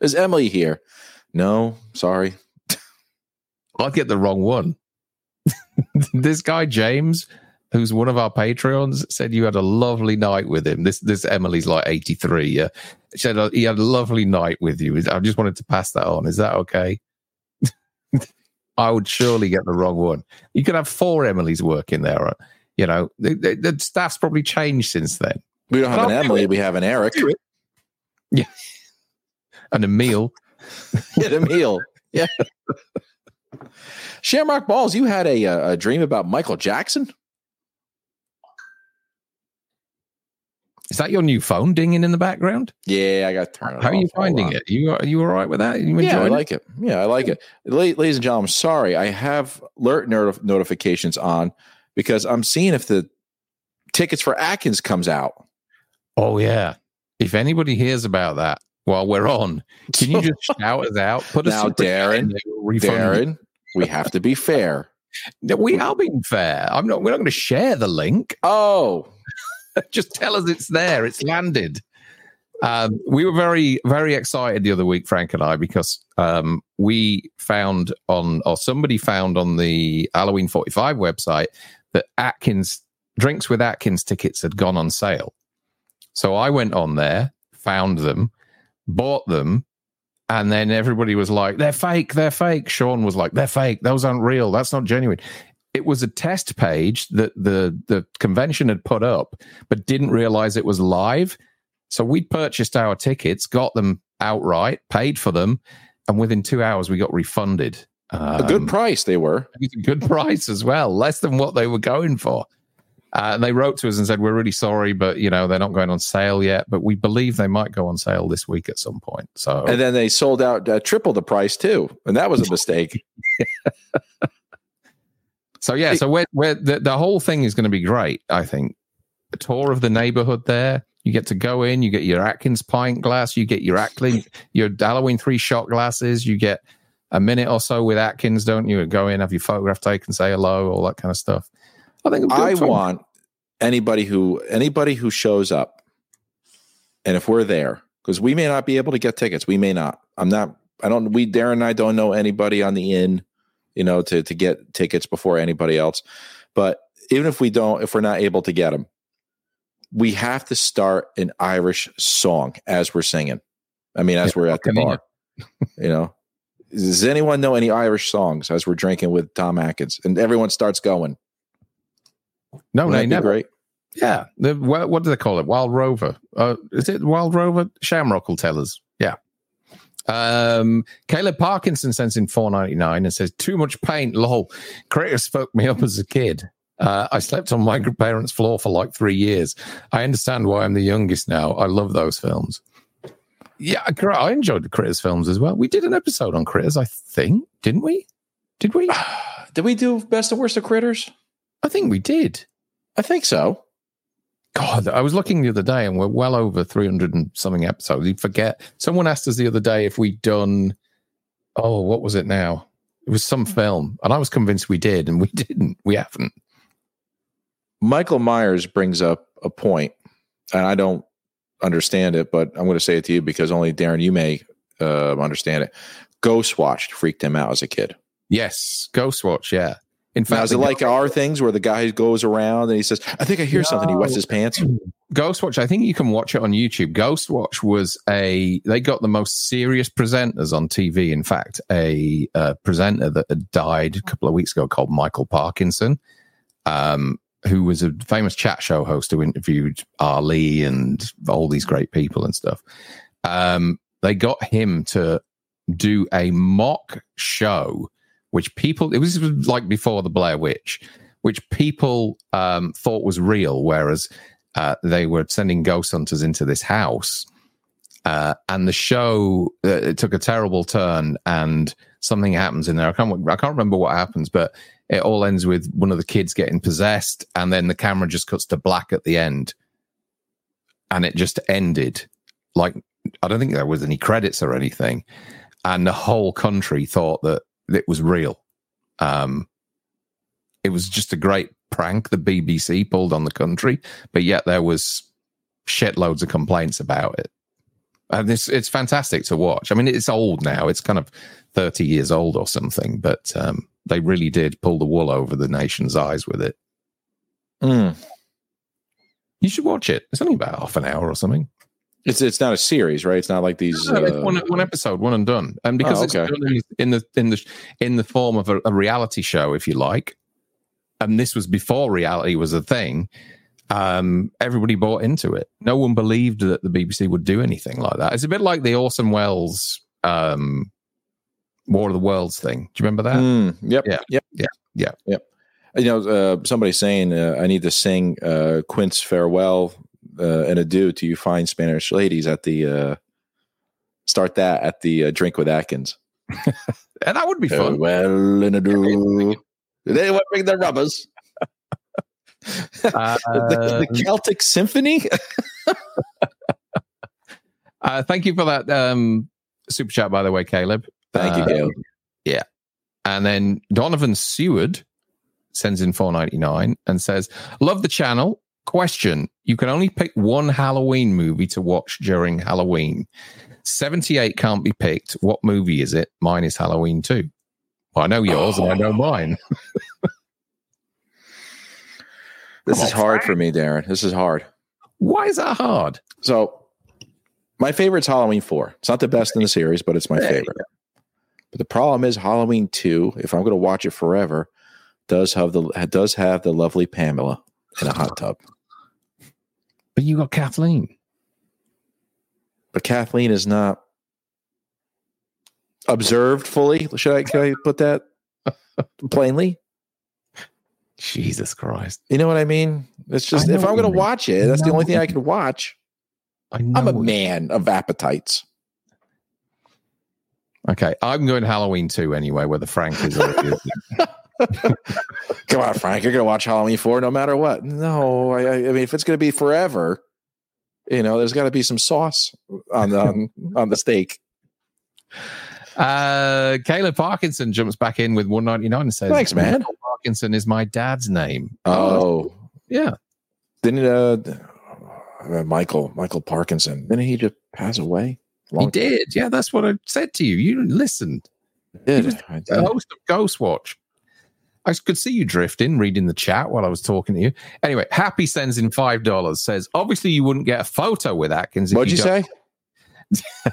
Is Emily here? No, sorry. I'd get the wrong one. this guy, James, who's one of our Patreons, said you had a lovely night with him. This this Emily's like 83. Yeah. She said uh, he had a lovely night with you. I just wanted to pass that on. Is that okay? I would surely get the wrong one. You could have four Emily's working there. uh, You know, the, the, the staff's probably changed since then. We don't have an Emily, we have an Eric. Yeah. And a meal. Get a meal. Yeah. Shamrock Balls, you had a, uh, a dream about Michael Jackson? Is that your new phone dinging in the background? Yeah, I got to turn it How are you finding it? You are you all right with that? You Yeah, I enjoying it? like it. Yeah, I like it. Ladies and gentlemen, sorry, I have alert notif- notifications on because I'm seeing if the tickets for Atkins comes out. Oh yeah. If anybody hears about that while we're on, can you just shout us out? Put a Now, Darren, in there, we'll refund Darren, we have to be fair. We are being fair. I'm not. We're not going to share the link. Oh, just tell us it's there. It's landed. Um, we were very, very excited the other week, Frank and I, because um, we found on, or somebody found on the Halloween 45 website that Atkins, Drinks with Atkins tickets had gone on sale. So I went on there, found them, bought them, and then everybody was like, they're fake, they're fake. Sean was like, they're fake. Those aren't real. That's not genuine. It was a test page that the, the convention had put up, but didn't realize it was live. So we purchased our tickets, got them outright, paid for them, and within two hours we got refunded. a good Um, price they were. a good price as well, less than what they were going for. Uh, and they wrote to us and said, "We're really sorry, but you know they're not going on sale yet, but we believe they might go on sale this week at some point." So And then they sold out uh, triple the price too. And that was a mistake. So yeah, so we're, we're, the, the whole thing is going to be great. I think a tour of the neighborhood there. You get to go in. You get your Atkins pint glass. You get your Atkins, your Halloween three shot glasses. You get a minute or so with Atkins, don't you? Go in, have your photograph taken, say hello, all that kind of stuff. I think I fun. want anybody who anybody who shows up, and if we're there, because we may not be able to get tickets. We may not. I'm not. I don't. We Darren and I don't know anybody on the inn, you know, to to get tickets before anybody else. But even if we don't, if we're not able to get them, we have to start an Irish song as we're singing. I mean, as we're at the bar, you know. Does anyone know any Irish songs as we're drinking with Tom Atkins? And everyone starts going. No, Wouldn't they never. great. Yeah. The, what, what do they call it? Wild Rover. Uh, is it Wild Rover? Shamrock will tell us. Yeah. Um, Caleb Parkinson sends in four ninety nine and says, "Too much paint, lol. Critters fucked me up as a kid. Uh, I slept on my parents' floor for like three years. I understand why I'm the youngest now. I love those films. Yeah, I- I enjoyed the Critters films as well. We did an episode on Critters, I think, didn't we? Did we? Did we do best and worst of critters? I think we did. I think so. God, I was looking the other day and we're well over 300 and something episodes. You forget. Someone asked us the other day if we'd done, oh, what was it now? It was some film. And I was convinced we did, and we didn't. We haven't. Michael Myers brings up a point, and I don't understand it, but I'm going to say it to you because only Darren, you may uh, understand it. Ghost Watch freaked him out as a kid. Yes. Ghostwatch. Yeah. In Now, fact, is it like our things where the guy goes around and he says, I think I hear something. He wets his pants. Ghostwatch, I think you can watch it on YouTube. Ghostwatch was a, they got the most serious presenters on TV. In fact, a, uh presenter that had died a couple of weeks ago called Michael Parkinson, um, who was a famous chat show host who interviewed Ali and all these great people and stuff. Um, they got him to do a mock show, which people, it was like before the Blair Witch, which people um, thought was real, whereas uh, they were sending ghost hunters into this house. Uh, and the show uh, it took a terrible turn, and something happens in there. I can't I can't remember what happens, but it all ends with one of the kids getting possessed, and then the camera just cuts to black at the end, and it just ended. Like I don't think there was any credits or anything, and the whole country thought that it was real. Um, it was just a great prank the BBC pulled on the country, but yet there was shitloads of complaints about it. And it's it's fantastic to watch. I mean, it's old now; it's kind of thirty years old or something, but um, they really did pull the wool over the nation's eyes with it. Mm. You should watch it. It's only about half an hour or something. It's it's not a series, right? It's not like these. No, it's uh, one, one episode, one and done. And because Oh, it's okay. in the in the in the form of a, a reality show, if you like, and this was before reality was a thing, um, everybody bought into it. No one believed that the BBC would do anything like that. It's a bit like the Orson Welles um, War of the Worlds thing. Do you remember that? mm, yep. Yeah. Yep. Yeah. Yeah. Yep. You know, uh, somebody saying uh, I need to sing uh, Quint's farewell uh, and adieu to you fine Spanish ladies at the uh, start that at the uh, drink with Atkins. And that would be fun. Farewell and adieu. Did anyone bring their rubbers? Uh, the, the Celtic Symphony. uh, thank you for that um, super chat, by the way, Caleb. Thank you, Caleb. Yeah. And then Donovan Seward sends in 499 and says, Love the channel. Question You can only pick one Halloween movie to watch during Halloween. 78 can't be picked. What movie is it? Mine is Halloween 2. Well, I know yours and I know oh. mine. This Come is on, hard for me, Darren. This is hard. Why is that hard? So, my favorite's Halloween 4. It's not the best in the series, but it's my favorite. But the problem is Halloween 2, if I'm going to watch it forever, does have the does have the lovely Pamela in a hot tub. But you got Kathleen. But Kathleen is not observed fully. Should I can I put that plainly? Jesus Christ. You know what I mean? It's just if I'm going to mean. watch it, that's the only thing I can watch. I I'm a man of appetites. Okay, I'm going Halloween too anyway, whether Frank is or. Come on, Frank. You're going to watch Halloween 4 no matter what. No, I, I I mean, if it's going to be forever, you know, there's got to be some sauce on the, on, on the steak. Uh, Caleb Parkinson jumps back in with 199 and says, Thanks, man. Parkinson is my dad's name. Oh, yeah. didn't uh, uh, Michael Michael Parkinson? Didn't he just pass away. He did. Yeah, that's what I said to you. You listened. Did. was I The did. host of Ghostwatch. I could see you drifting, reading the chat while I was talking to you. Anyway, Happy sends in five dollars. Says obviously you wouldn't get a photo with Atkins. if What'd you don't- say?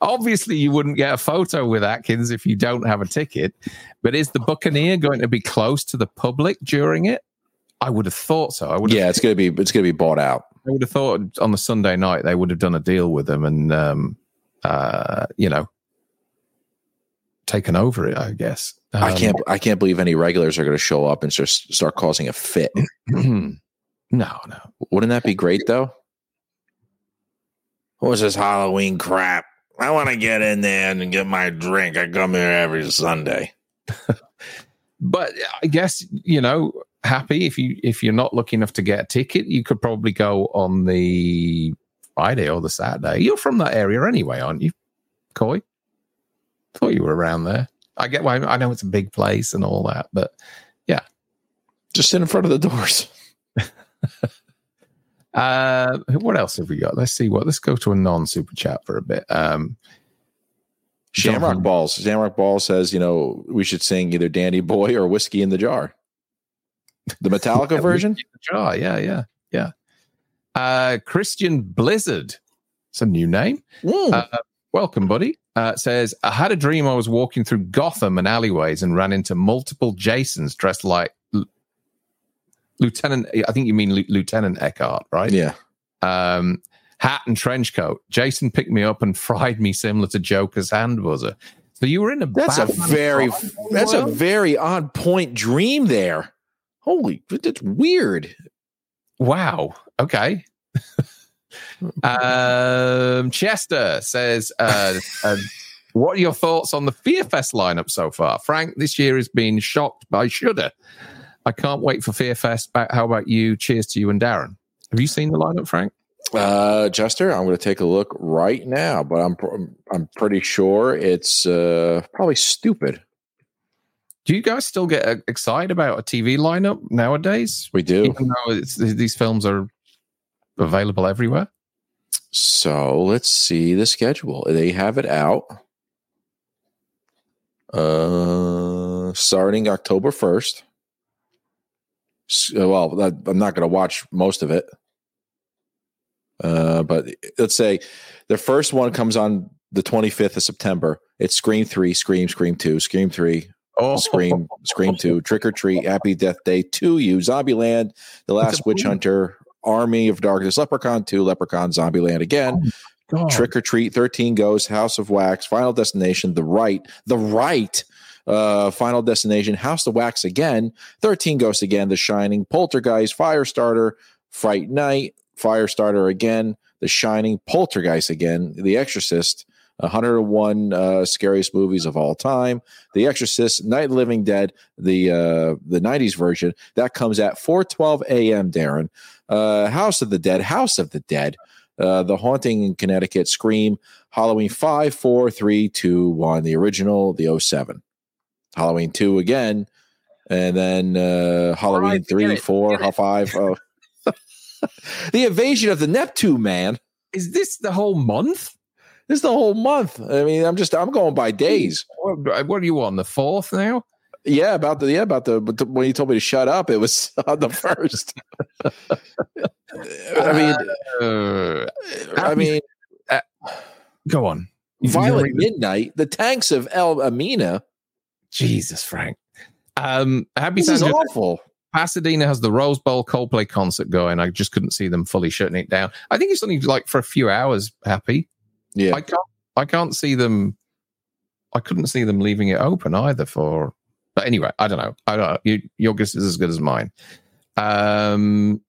Obviously, you wouldn't get a photo with Atkins if you don't have a ticket. But is the Buccaneer going to be close to the public during it? I would have thought so. I would. Yeah, it's gonna be it's gonna be bought out. I would have thought on the Sunday night they would have done a deal with them and, um, uh, you know, taken over it. I guess. I Um, can't I can't believe any regulars are gonna show up and just start causing a fit. no, no. Wouldn't that be great though? What was this Halloween crap? I want to get in there and get my drink. I come here every Sunday. but I guess you know, happy if you if you're not lucky enough to get a ticket, you could probably go on the Friday or the Saturday. You're from that area anyway, aren't you, Coy? Thought you were around there. I get why. I know it's a big place and all that, but yeah, Just sit in front of the doors. uh, what else have we got? Let's see what. Let's go to a non super chat for a bit. Um, Shamrock Balls. Shamrock Ball says, you know, we should sing either Danny Boy or Whiskey in the Jar. The Metallica version? Jar, yeah, yeah, yeah. Uh, Christian Blizzard. It's a new name. Mm. Uh, welcome, buddy. Uh, says, I had a dream I was walking through Gotham and alleyways and ran into multiple Jasons dressed like L- Lieutenant, I think you mean Lieu- Lieutenant Eckhart, right? yeah. Um, hat and trench coat. Jason picked me up and fried me similar to Joker's hand buzzer. So you were in a That's a very that's a very odd point dream there. Holy that's weird. Wow. Okay. um, Chester says, uh, uh, "What are your thoughts on the Fear Fest lineup so far, Frank? This year has been shocked by Shudder. I can't wait for Fear Fest. Ba- How about you? Cheers to you and Darren. Have you seen the lineup, Frank? Uh Chester, I'm going to take a look right now, but I'm I'm pretty sure it's uh probably stupid. Do you guys still get uh, excited about a TV lineup nowadays? We do. Even though it's, these films are available everywhere. So let's see the schedule. They have it out. Uh, starting October first. Well, that- I'm not going to watch most of it. Uh, but let's say the first one comes on the 25th of September. It's Scream Three, Scream, Scream Two, Scream Three, Oh, Scream, Scream Two, Trick or Treat, Happy Death Day, Two You, Zombieland, The Last Witch. Hunter, Army of Darkness, Leprechaun Two, Leprechaun, Zombieland again, God. Trick or Treat, 13 Ghosts, House of Wax, Final Destination, The Rite, The Rite, uh, Final Destination, House of Wax again, 13 Ghosts again, The Shining, Poltergeist, Firestarter, Fright Night, Firestarter again, The Shining, Poltergeist again, The Exorcist, 101 uh, scariest movies of all time, The Exorcist, Night Living Dead, the uh, the 90s version that comes at 4:12 a.m. Darren, uh, House of the Dead, House of the Dead, uh, The Haunting in Connecticut, Scream, Halloween 5, 4, 3, 2, 1, the original, the 07. Halloween 2 again, and then uh, Halloween Right, three, it, four, get it. 5. Oh. the invasion of the Neptune man. Is this the whole month? This is the whole month. I mean, I'm just I'm going by days. What, what are you on the fourth now? Yeah, about the yeah about the, the when you told me to shut up, it was on the first. I mean, Uh, I mean, go on. Violent Midnight, the tanks of El Amina. Jesus, Frank. Um, Happy This is awful. Pasadena has the Rose Bowl Coldplay concert going. I just couldn't see them fully shutting it down. I think it's only like for a few hours. Happy. Yeah, I can't. I can't see them. I couldn't see them leaving it open either. For but anyway, I don't know. I don't know. You, your guess is as good as mine. Um,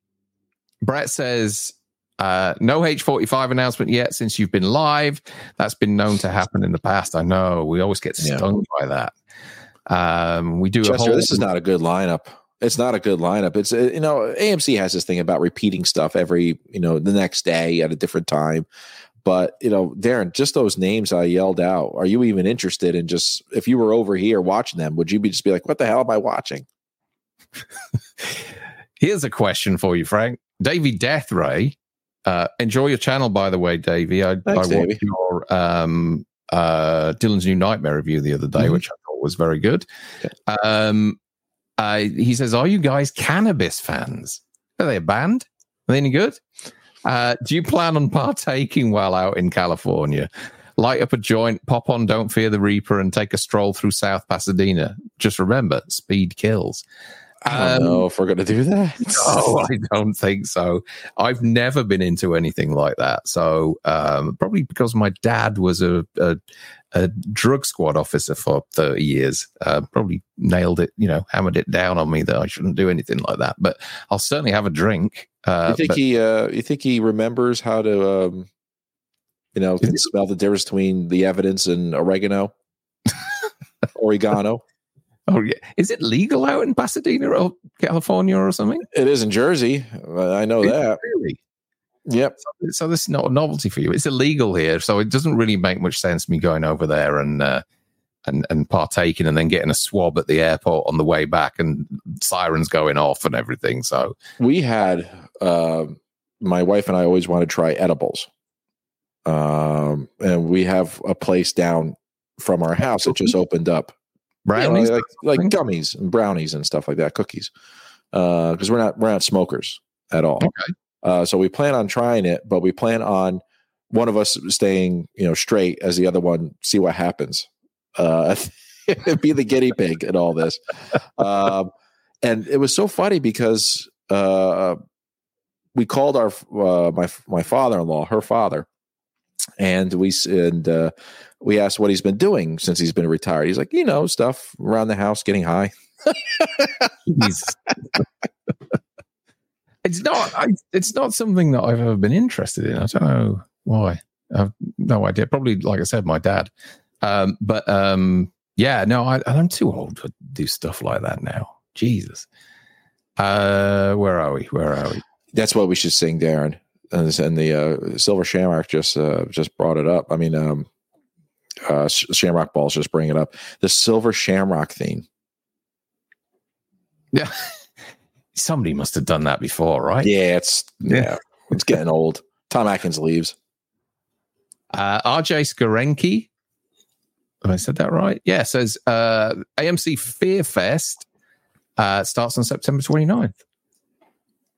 Brett says uh, no H45 announcement yet since you've been live. That's been known to happen in the past. I know. We always get Yeah. stung by that. Um, we do a Chester, whole. this is not a good lineup. It's not a good lineup. It's uh, you know AMC has this thing about repeating stuff every you know the next day at a different time. But you know, Darren, just those names I yelled out. Are you even interested in just if you were over here watching them? Would you be just be like, what the hell am I watching? Here's a question for you, Frank. Davy Death Ray Uh, enjoy your channel, by the way, Davey. I, Thanks, I watched your um, uh, Dylan's New Nightmare review the other day, Mhm. which I thought was very good. Um, uh, he says, "Are you guys cannabis fans? Are they a band? Are they any good? Uh, do you plan on partaking while out in California? Light up a joint, pop on Don't Fear the Reaper, and take a stroll through South Pasadena. Just remember, speed kills." I don't Um, know if we're going to do that. Oh, I don't think so. I've never been into anything like that. So um, probably because my dad was a, a, a drug squad officer for 30 years, uh, probably nailed it, you know, hammered it down on me that I shouldn't do anything like that. But I'll certainly have a drink. Uh, you think but- he? Uh, you think he remembers how to? Um, you know, can smell the difference between the evidence and oregano, oregano. oh, yeah. Is it legal out in Pasadena or California or something? It is in Jersey. I know that. Really? Yep. so this is not a novelty for you. It's illegal here, so it doesn't really make much sense me going over there and uh, and and partaking and then getting a swab at the airport on the way back and sirens going off and everything. So We had uh, my wife and I always want to try edibles, um, and we have a place down from our house that just opened up. You know, brownies, like like gummies and brownies and stuff like that, cookies. Because we're not we're not smokers at all. Okay. Uh, so we plan on trying it, but we plan on one of us staying, you know, straight as the other one see what happens. Uh, be the guinea pig in all this. Um, and it was so funny because uh, we called our uh, my my father in law, her father, and we and uh, we asked what he's been doing since he's been retired. He's like, you know, stuff around the house, getting high. It's not. I, it's not something that I've ever been interested in. I don't know why. I've no idea. Probably, like I said, my dad. Um, but um, yeah, no, I, I'm too old to do stuff like that now. Jesus. Uh, where are we? Where are we? That's what we should sing, Darren. And, this- and the uh, Silver Shamrock just uh, just brought it up. I mean, um, uh, Shamrock Balls just bring it up. The Silver Shamrock theme. Yeah. Somebody must have done that before, right? Yeah, it's yeah, Yeah. it's getting old. Tom Atkins leaves. Uh, RJ Skarenki. Have I said that right? Yeah, says uh, AMC Fear Fest uh, starts on September 29th.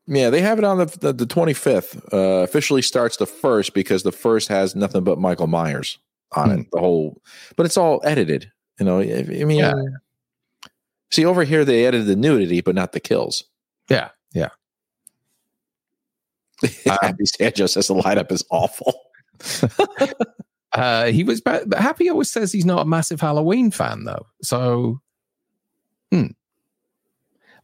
Yeah, they have it on the the, the 25th. Uh, officially starts the first because the first has nothing but Michael Myers on it. The whole, but it's all edited. You know, I, I mean, Yeah. see over here they edited the nudity, but not the kills. Yeah, yeah. Happy Sancho says the lineup is awful. Uh, he was, but Happy always says he's not a massive Halloween fan, though. So, hmm.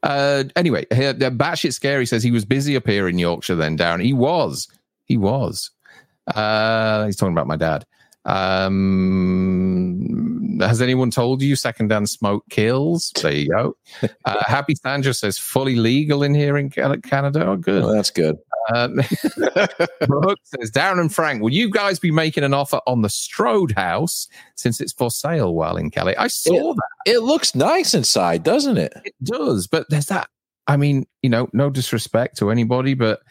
Uh, anyway, uh, batshit scary says he was busy up here in Yorkshire. Then down, he was, he was. Uh, he's talking about my dad. Um, has anyone told you second-hand smoke kills? There you go. Uh, Happy Sancho says fully legal in here in Canada. Oh, good. That's good. Um, says, Darren and Frank, will you guys be making an offer on the Strode house since it's for sale while in Cali? I saw Yeah. that. It looks nice inside, doesn't it? It does, but there's that. I mean, you know, no disrespect to anybody, but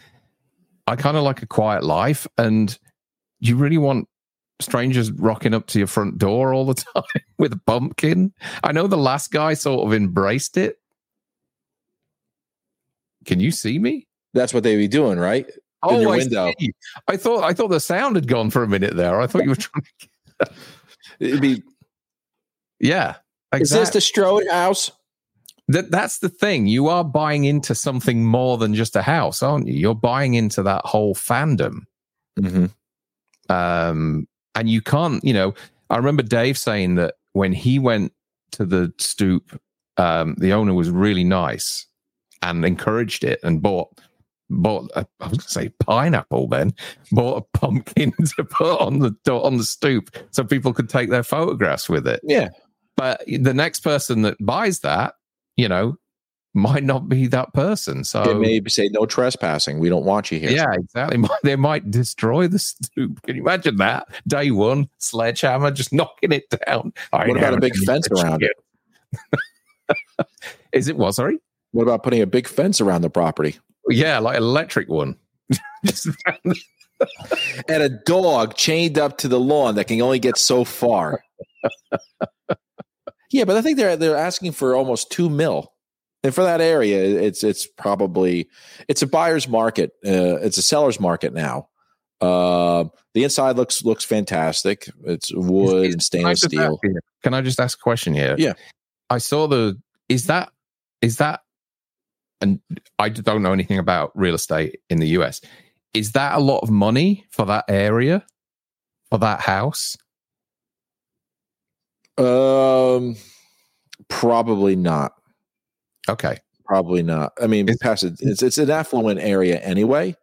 I kind of like a quiet life. And you really want strangers rocking up to your front door all the time with a pumpkin? I know the last guy sort of embraced it. Can you see me? That's what they'd be doing, right? Oh, your I window. see. I thought I thought the sound had gone for a minute there. I thought you were trying to. It'd be. Yeah, Is this exactly. the Strode house? that, that's the thing. You are buying into something more than just a house, aren't you? You're buying into that whole fandom, Mm-hmm. um, and you can't. You know, I remember Dave saying that when he went to the stoop, um, the owner was really nice and encouraged it and bought. Bought a, I was going to say pineapple. Then bought a pumpkin to put on the on the stoop so people could take their photographs with it. Yeah. but the next person that buys that, you know, might not be that person. So It may say no trespassing. We don't want you here. yeah, exactly. They might destroy the stoop. Can you imagine that? Day one, sledgehammer, just knocking it down. I What about a big fence around shit. Is it what? Sorry. What about putting a big fence around the property? Yeah, like electric one. and a dog chained up to the lawn that can only get so far. yeah, but I think they're they're asking for almost two mil, and for that area, it's it's probably it's a buyer's market. Uh, it's a seller's market now. Uh, the inside looks looks fantastic. It's wood is, and stainless steel. Can I just ask a question here? Yeah, I saw the. Is that is that? And I don't know anything about real estate in the US. Is that a lot of money for that area, for that house? Um, probably not. Okay, probably not. I mean, it's, it's it's an affluent area anyway,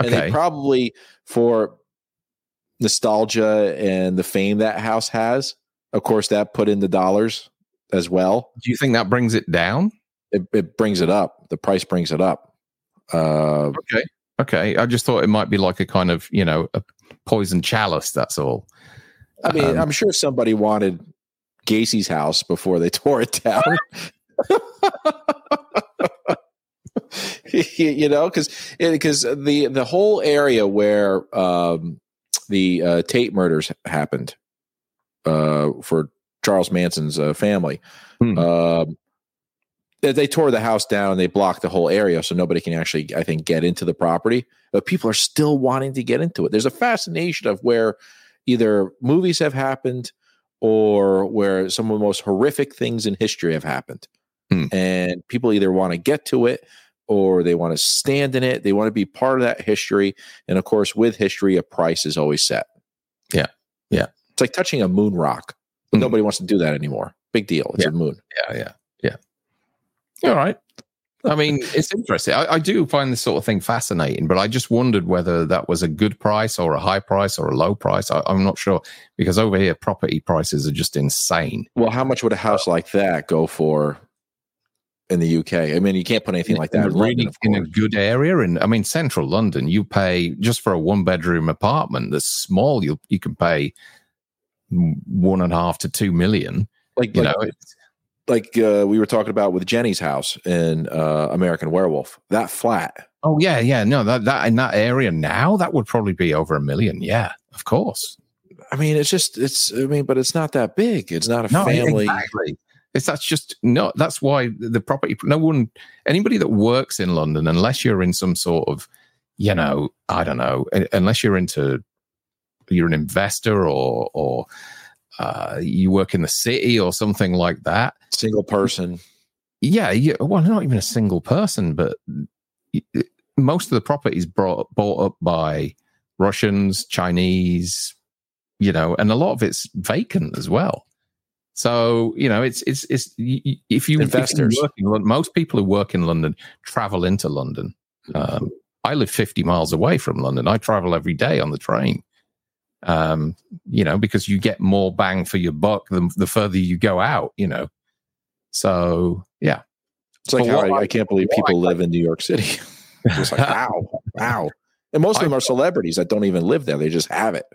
okay. and they probably for nostalgia and the fame that house has. Of course, that put in the dollars as well. Do you think that brings it down? It, it brings it up. The price brings it up. Uh, okay. Okay, I just thought it might be like a kind of you know a poison chalice. That's all. I mean, um, I'm sure somebody wanted Gacy's house before they tore it down. you know, because because the the whole area where um, the uh, Tate murders happened uh, for Charles Manson's uh, family. Hmm. Um, they tore the house down and they blocked the whole area so nobody can actually i think get into the property. But people are still wanting to get into it. There's a fascination of where either movies have happened or where some of the most horrific things in history have happened. Hmm. and people either want to get to it or they want to stand in it. They want to be part of that history. And of course with history a price is always set. Yeah. Yeah. It's like touching a moon rock. Hmm. nobody wants to do that anymore. Big deal. It's yeah. a moon. Yeah. Yeah. yeah yeah all right. I mean, it's interesting. I, I, do find this sort of thing fascinating, but I just wondered whether that was a good price or a high price or a low price. I, am not sure because over here, property prices are just insane. Well, how much would a house like that go for in the UK? I mean, you can't put anything like that in, really London, in a good area. And I mean, central London, you pay just for a one bedroom apartment that's small, you you can pay one and a half to two million. Like, you like, know, like uh, we were talking about with Jenny's house in uh, American Werewolf, that flat. Oh yeah, yeah. No, that that in that area now, that would probably be over a million. Yeah, of course. I mean, it's just it's. I mean, but it's not that big. It's not a no, family. Exactly. It's that's just no. That's why the property. No one, anybody that works in London, unless you're in some sort of, you know, I don't know, unless you're into, you're an investor or or uh, you work in the city or something like that. Single person. Yeah, yeah. Well, not even a single person, but most of the property is brought bought up by Russians, Chinese, you know, and a lot of it's vacant as well. So you know, it's it's it's if you investors, if you in, most people who work in London travel into London. Um, I live 50 miles away from London. I travel every day on the train um, you know, because you get more bang for your buck the, the further you go out, you know. So yeah, it's like how I, I, can't believe people live in New York City. it's like wow, wow, and most of them are celebrities that don't even live there; they just have it.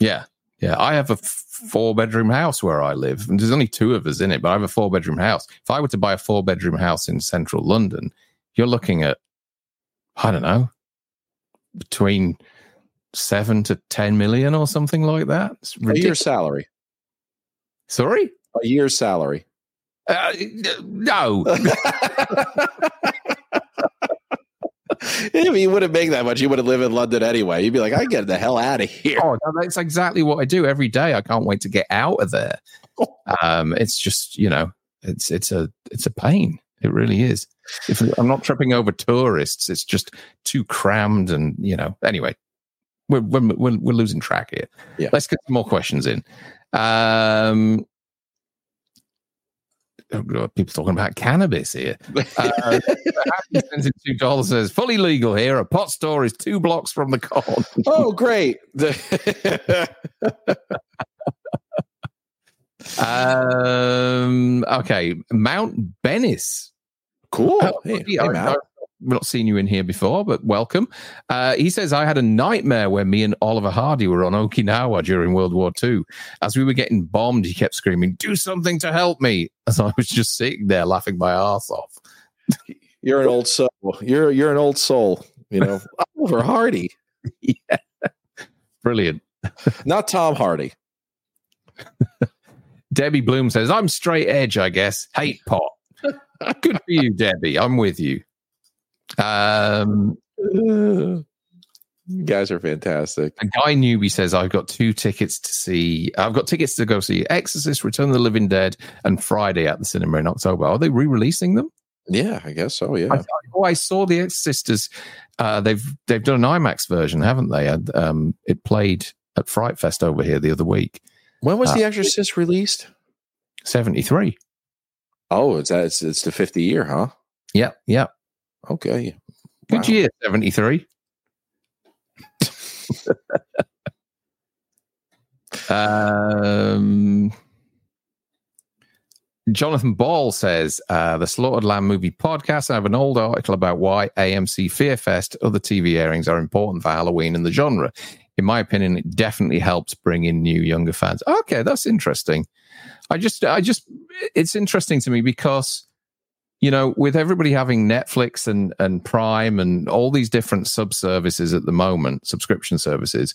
Yeah, yeah. I have a four bedroom house where I live, and there's only two of us in it. But I have a four bedroom house. If I were to buy a four bedroom house in central London, you're looking at I don't know between seven to 10 million or something like that. a year's salary. Sorry? A year's salary. Uh, no. if you wouldn't make that much, you wouldn't live in London anyway. You'd be like, I get the hell out of here. Oh, that's exactly what I do every day. I can't wait to get out of there. Um, it's just, you know, it's it's a it's a pain. It really is. If I'm not tripping over tourists, it's just too crammed and you know. Anyway, we're, we're, we're, we're losing track here. Yeah. Let's get some more questions in. Um, oh, people talking about cannabis here. Uh, two dollars says fully legal here. A pot store is two blocks from the con. oh, great! um, okay, Mount Bennis. Cool. Oh, hey, hey, I, we've not seen you in here before, but welcome. Uh, he says, I had a nightmare when me and Oliver Hardy were on Okinawa during World War II. As we were getting bombed, he kept screaming, Do something to help me. As I was just sitting there laughing my ass off. You're an old soul. You're you're an old soul, you know. Oliver Hardy. yeah. Brilliant. Not Tom Hardy. Debbie Bloom says, I'm straight edge, I guess. Hate pot. Good for you, Debbie. I'm with you. Um, you guys are fantastic. A guy newbie says, I've got two tickets to see, I've got tickets to go see Exorcist, Return of the Living Dead, and Friday at the cinema in October. Are they re releasing them? Yeah, I guess so. Yeah. I, oh, I saw the Exorcisters. Uh, they've they've done an IMAX version, haven't they? And, um, it played at Fright Fest over here the other week. When was uh, The Exorcist released? Seventy three. Oh, it's it's it's the fifty year, huh? Yeah, yeah. Okay. Good wow. year, seventy three. um Jonathan Ball says uh, the Slaughtered Lamb Movie Podcast. I have an old article about why AMC Fear Fest, other TV airings are important for Halloween and the genre. In my opinion, it definitely helps bring in new younger fans. Okay, that's interesting. I just, I just, it's interesting to me because, you know, with everybody having Netflix and and Prime and all these different sub services at the moment, subscription services,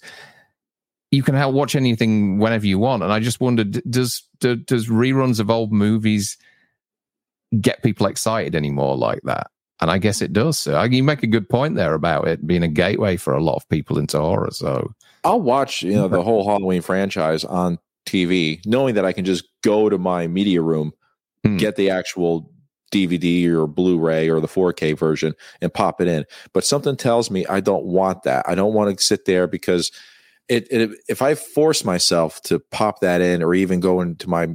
you can help watch anything whenever you want. And I just wondered, does do, does reruns of old movies get people excited anymore like that? And I guess it does. So you make a good point there about it being a gateway for a lot of people into horror. So I'll watch, you know, the whole Halloween franchise on TV, knowing that I can just go to my media room, hmm. get the actual DVD or Blu-ray or the 4K version and pop it in. But something tells me I don't want that. I don't want to sit there because it, it if I force myself to pop that in or even go into my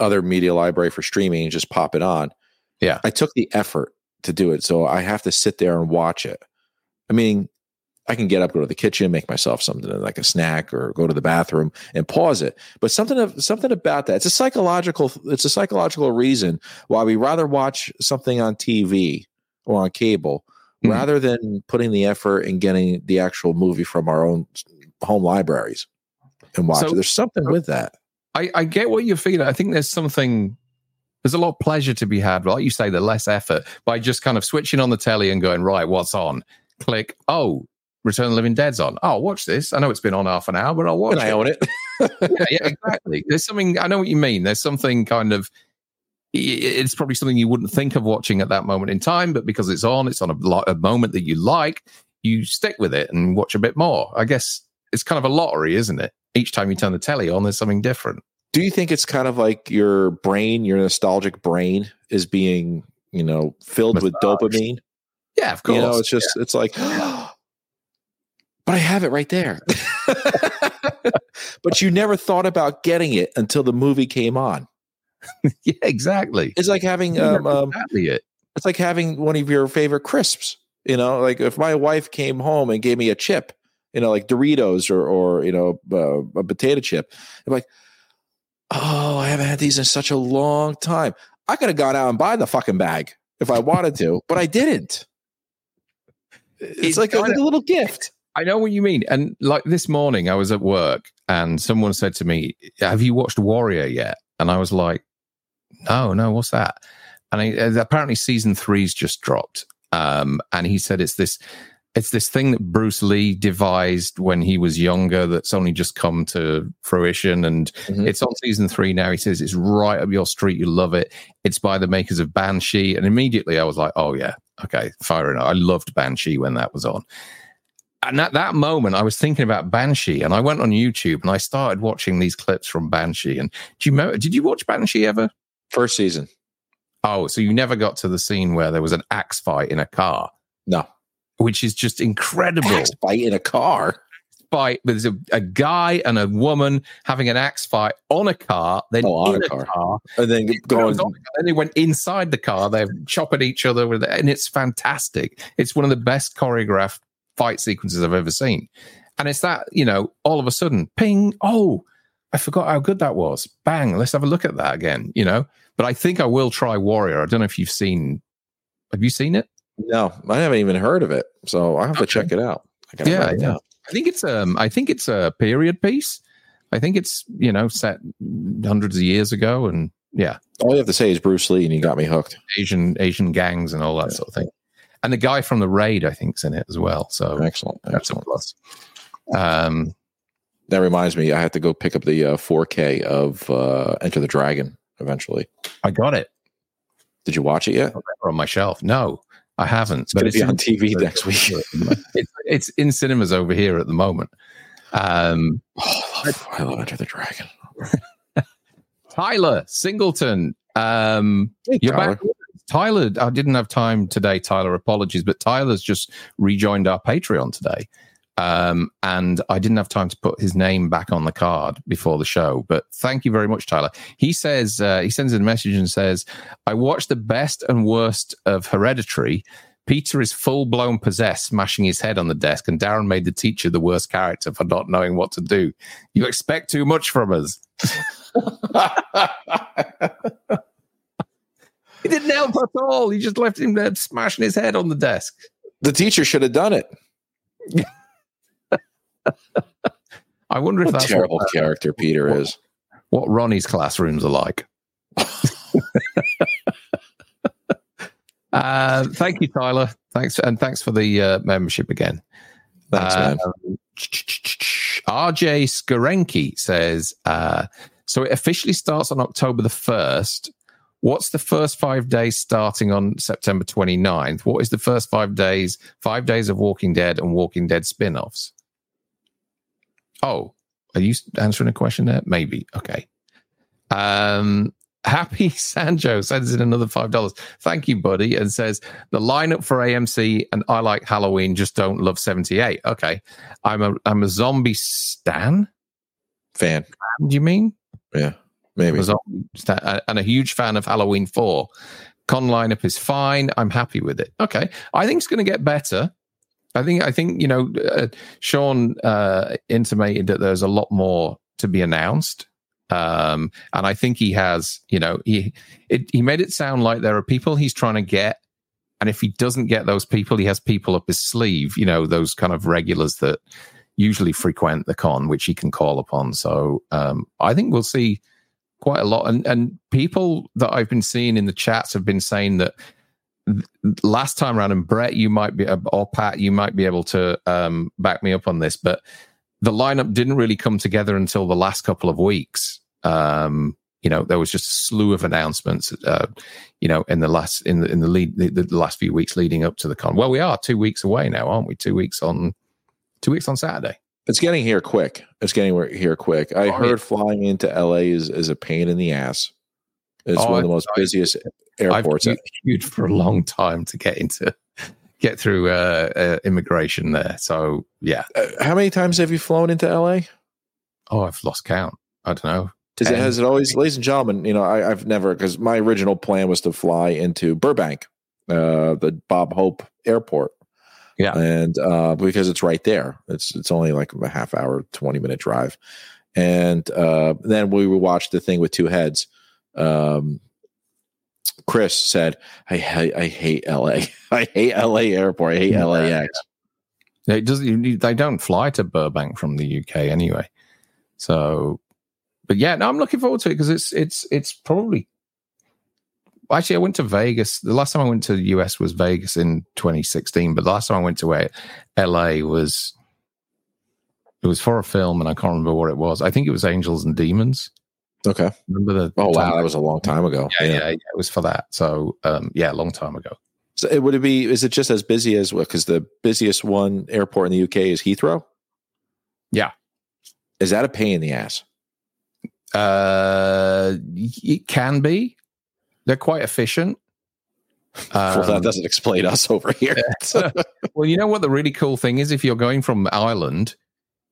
other media library for streaming and just pop it on, yeah, I took the effort to do it, so I have to sit there and watch it. I mean, I can get up, go to the kitchen, make myself something like a snack, or go to the bathroom and pause it. But something of something about that. It's a psychological. It's a psychological reason why we rather watch something on TV or on cable mm. rather than putting the effort and getting the actual movie from our own home libraries and watch so, it. There's something with that. I, I get what you're feeling. I think there's something there's a lot of pleasure to be had, like you say, the less effort by just kind of switching on the telly and going, right, what's on? Click, oh, Return of the Living Dead's on. Oh, watch this. I know it's been on half an hour, but I'll watch and it. I own it. yeah, yeah, exactly. There's something, I know what you mean. There's something kind of, it's probably something you wouldn't think of watching at that moment in time, but because it's on, it's on a, a moment that you like, you stick with it and watch a bit more. I guess it's kind of a lottery, isn't it? Each time you turn the telly on, there's something different. Do you think it's kind of like your brain, your nostalgic brain, is being, you know, filled Massage. with dopamine? Yeah, of course. You know, it's just, yeah. it's like, but I have it right there. but you never thought about getting it until the movie came on. yeah, exactly. It's like having um, um, exactly it. It's like having one of your favorite crisps. You know, like if my wife came home and gave me a chip, you know, like Doritos or or you know uh, a potato chip. I'm like, oh, I haven't had these in such a long time. I could have gone out and buy the fucking bag if I wanted to, but I didn't. It's, it's like, a, like a little gift. I know what you mean. And like this morning, I was at work and someone said to me, "Have you watched Warrior yet?" And I was like, "No, no, what's that?" And I, apparently, season three's just dropped. Um, and he said it's this it's this thing that Bruce Lee devised when he was younger that's only just come to fruition. And mm-hmm. it's on season three now. He says it's right up your street. You love it. It's by the makers of Banshee. And immediately I was like, oh, yeah, okay, firing. I loved Banshee when that was on. And at that moment, I was thinking about Banshee, and I went on YouTube and I started watching these clips from Banshee. And do you remember? Did you watch Banshee ever? First season. Oh, so you never got to the scene where there was an axe fight in a car? No which is just incredible. Axe fight in a car. Fight. There's a, a guy and a woman having an axe fight on a car, then oh, in a car. car. and then going. On, and they went inside the car. They're chopping each other with, it, and it's fantastic. It's one of the best choreographed fight sequences I've ever seen. And it's that you know, all of a sudden, ping! Oh, I forgot how good that was. Bang! Let's have a look at that again. You know, but I think I will try Warrior. I don't know if you've seen. Have you seen it? No, I haven't even heard of it, so I have okay. to check it out. yeah, yeah. I think it's um, I think it's a period piece. I think it's you know set hundreds of years ago, and yeah. All you have to say is Bruce Lee, and you got me hooked. Asian Asian gangs and all that yeah. sort of thing. And the guy from the raid, I think, is in it as well. So Excellent. that's a Excellent. plus. Um, That reminds me, I have to go pick up the uh, 4K of uh, Enter the Dragon eventually. I got it Did you watch it yet? on my shelf. No, I haven't. It's going to be on TV next week. it's, it's in cinemas over here at the moment. Um, Oh, I, love, I love Enter the Dragon. Tyler Singleton. Um, Hey, you're Tyler. back. Tyler, I didn't have time today. Tyler, apologies, but Tyler's just rejoined our Patreon today. Um, and I didn't have time to put his name back on the card before the show. But thank you very much, Tyler. He says, uh, he sends a message and says, I watched the best and worst of Hereditary. Peter is full blown possessed, smashing his head on the desk, and Darren made the teacher the worst character for not knowing what to do. You expect too much from us. He didn't help at all. He just left him there smashing his head on the desk. the teacher should have done it. I wonder if What a that's terrible what, character Peter what- is. what Ronnie's classrooms are like. uh, thank you, Tyler. Thanks, and thanks for the uh, membership again. Thanks, man. Um, RJ Skarenki says, uh, so it officially starts on October the 1st. What's the first five days starting on September 29th? What is the first five days, five days of Walking Dead and Walking Dead spin offs? Oh, are you answering a question there? Maybe. Okay. Um, Happy Sancho sends in another five dollars. Thank you, buddy, and says the lineup for AMC and I like Halloween, just don't love seventy eight. Okay, I'm a I'm a zombie stan. Fan. Do you mean Yeah, maybe. Zombie stan, uh, and a huge fan of Halloween four? Con lineup is fine. I'm happy with it. Okay, I think it's going to get better. I think I think you know uh, Sean uh, intimated that there's a lot more to be announced. Um, and I think he has, you know, he it, he made it sound like there are people he's trying to get, and if he doesn't get those people, he has people up his sleeve, you know, those kind of regulars that usually frequent the con, which he can call upon. So um, I think we'll see quite a lot, and and people that I've been seeing in the chats have been saying that last time around, and Brett, you might be, or Pat, you might be able to um, back me up on this, but the lineup didn't really come together until the last couple of weeks. Um, you know, there was just a slew of announcements, uh, you know, in the last in the in the lead the, the last few weeks leading up to the con. Well, we are two weeks away now, aren't we? Two weeks on two weeks on Saturday. It's getting here quick. It's getting here quick. I Oh, heard yeah. flying into LA is, is a pain in the ass. It's Oh, one of the most I- busiest I've airports. queued, queued for a long time to get into get through uh, uh, immigration there. So yeah. Uh, how many times have you flown into LA? Oh, I've lost count. I don't know. Is it, has it always, ladies and gentlemen? You know, I, I've never because my original plan was to fly into Burbank, uh, the Bob Hope Airport. Yeah. and uh, because it's right there, it's it's only like a half hour, twenty minute drive, and uh, then we watched the thing with two heads. Um, Chris said, "I ha- I hate LA. I hate LA Airport. I hate Yeah. LAX." It does. you- They don't fly to Burbank from the UK anyway. So, but yeah, no, I'm looking forward to it because it's it's it's probably. Actually, I went to Vegas. The last time I went to the US was Vegas in 2016, but the last time I went to LA was, it was for a film, and I can't remember what it was. I think it was Angels and Demons. Okay. Remember the? Oh wow, that was a long time ago. yeah, yeah, yeah, it was for that. So, um, yeah, a long time ago. So it would it be? Is it just as busy as well? Because the busiest one airport in the UK is Heathrow. Yeah. Is that a pain in the ass? Uh, it can be. They're quite efficient. well, that Um, doesn't explain us over here. well, you know what the really cool thing is? If you're going from Ireland,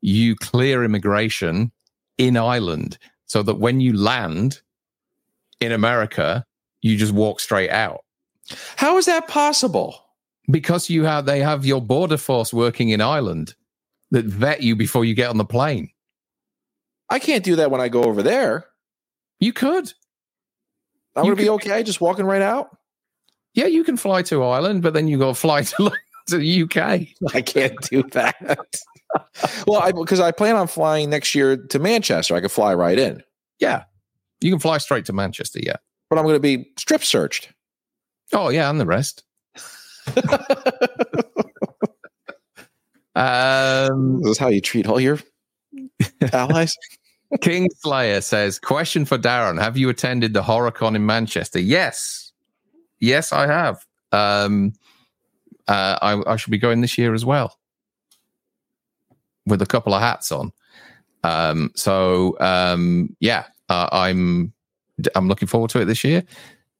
you clear immigration in Ireland so that when you land in America, you just walk straight out How is that possible? because you have they have your border force working in Ireland that vet you before you get on the plane. I can't do that when I go over there. You could. I'm You gonna be okay just walking right out. Yeah, you can fly to Ireland, but then you got to fly to, to the UK. I can't do that. well, I because I plan on flying next year to Manchester. I could fly right in, Yeah. You can fly straight to Manchester, yeah. but I'm going to be strip searched. Oh, yeah, and the rest. um, This is how you treat all your allies. King Slayer says, question for Darren. Have you attended the HorrorCon in Manchester? Yes. Yes, I have. Um, uh, I, I should be going this year as well with a couple of hats on. Um, so um, yeah, uh, I'm I'm looking forward to it this year.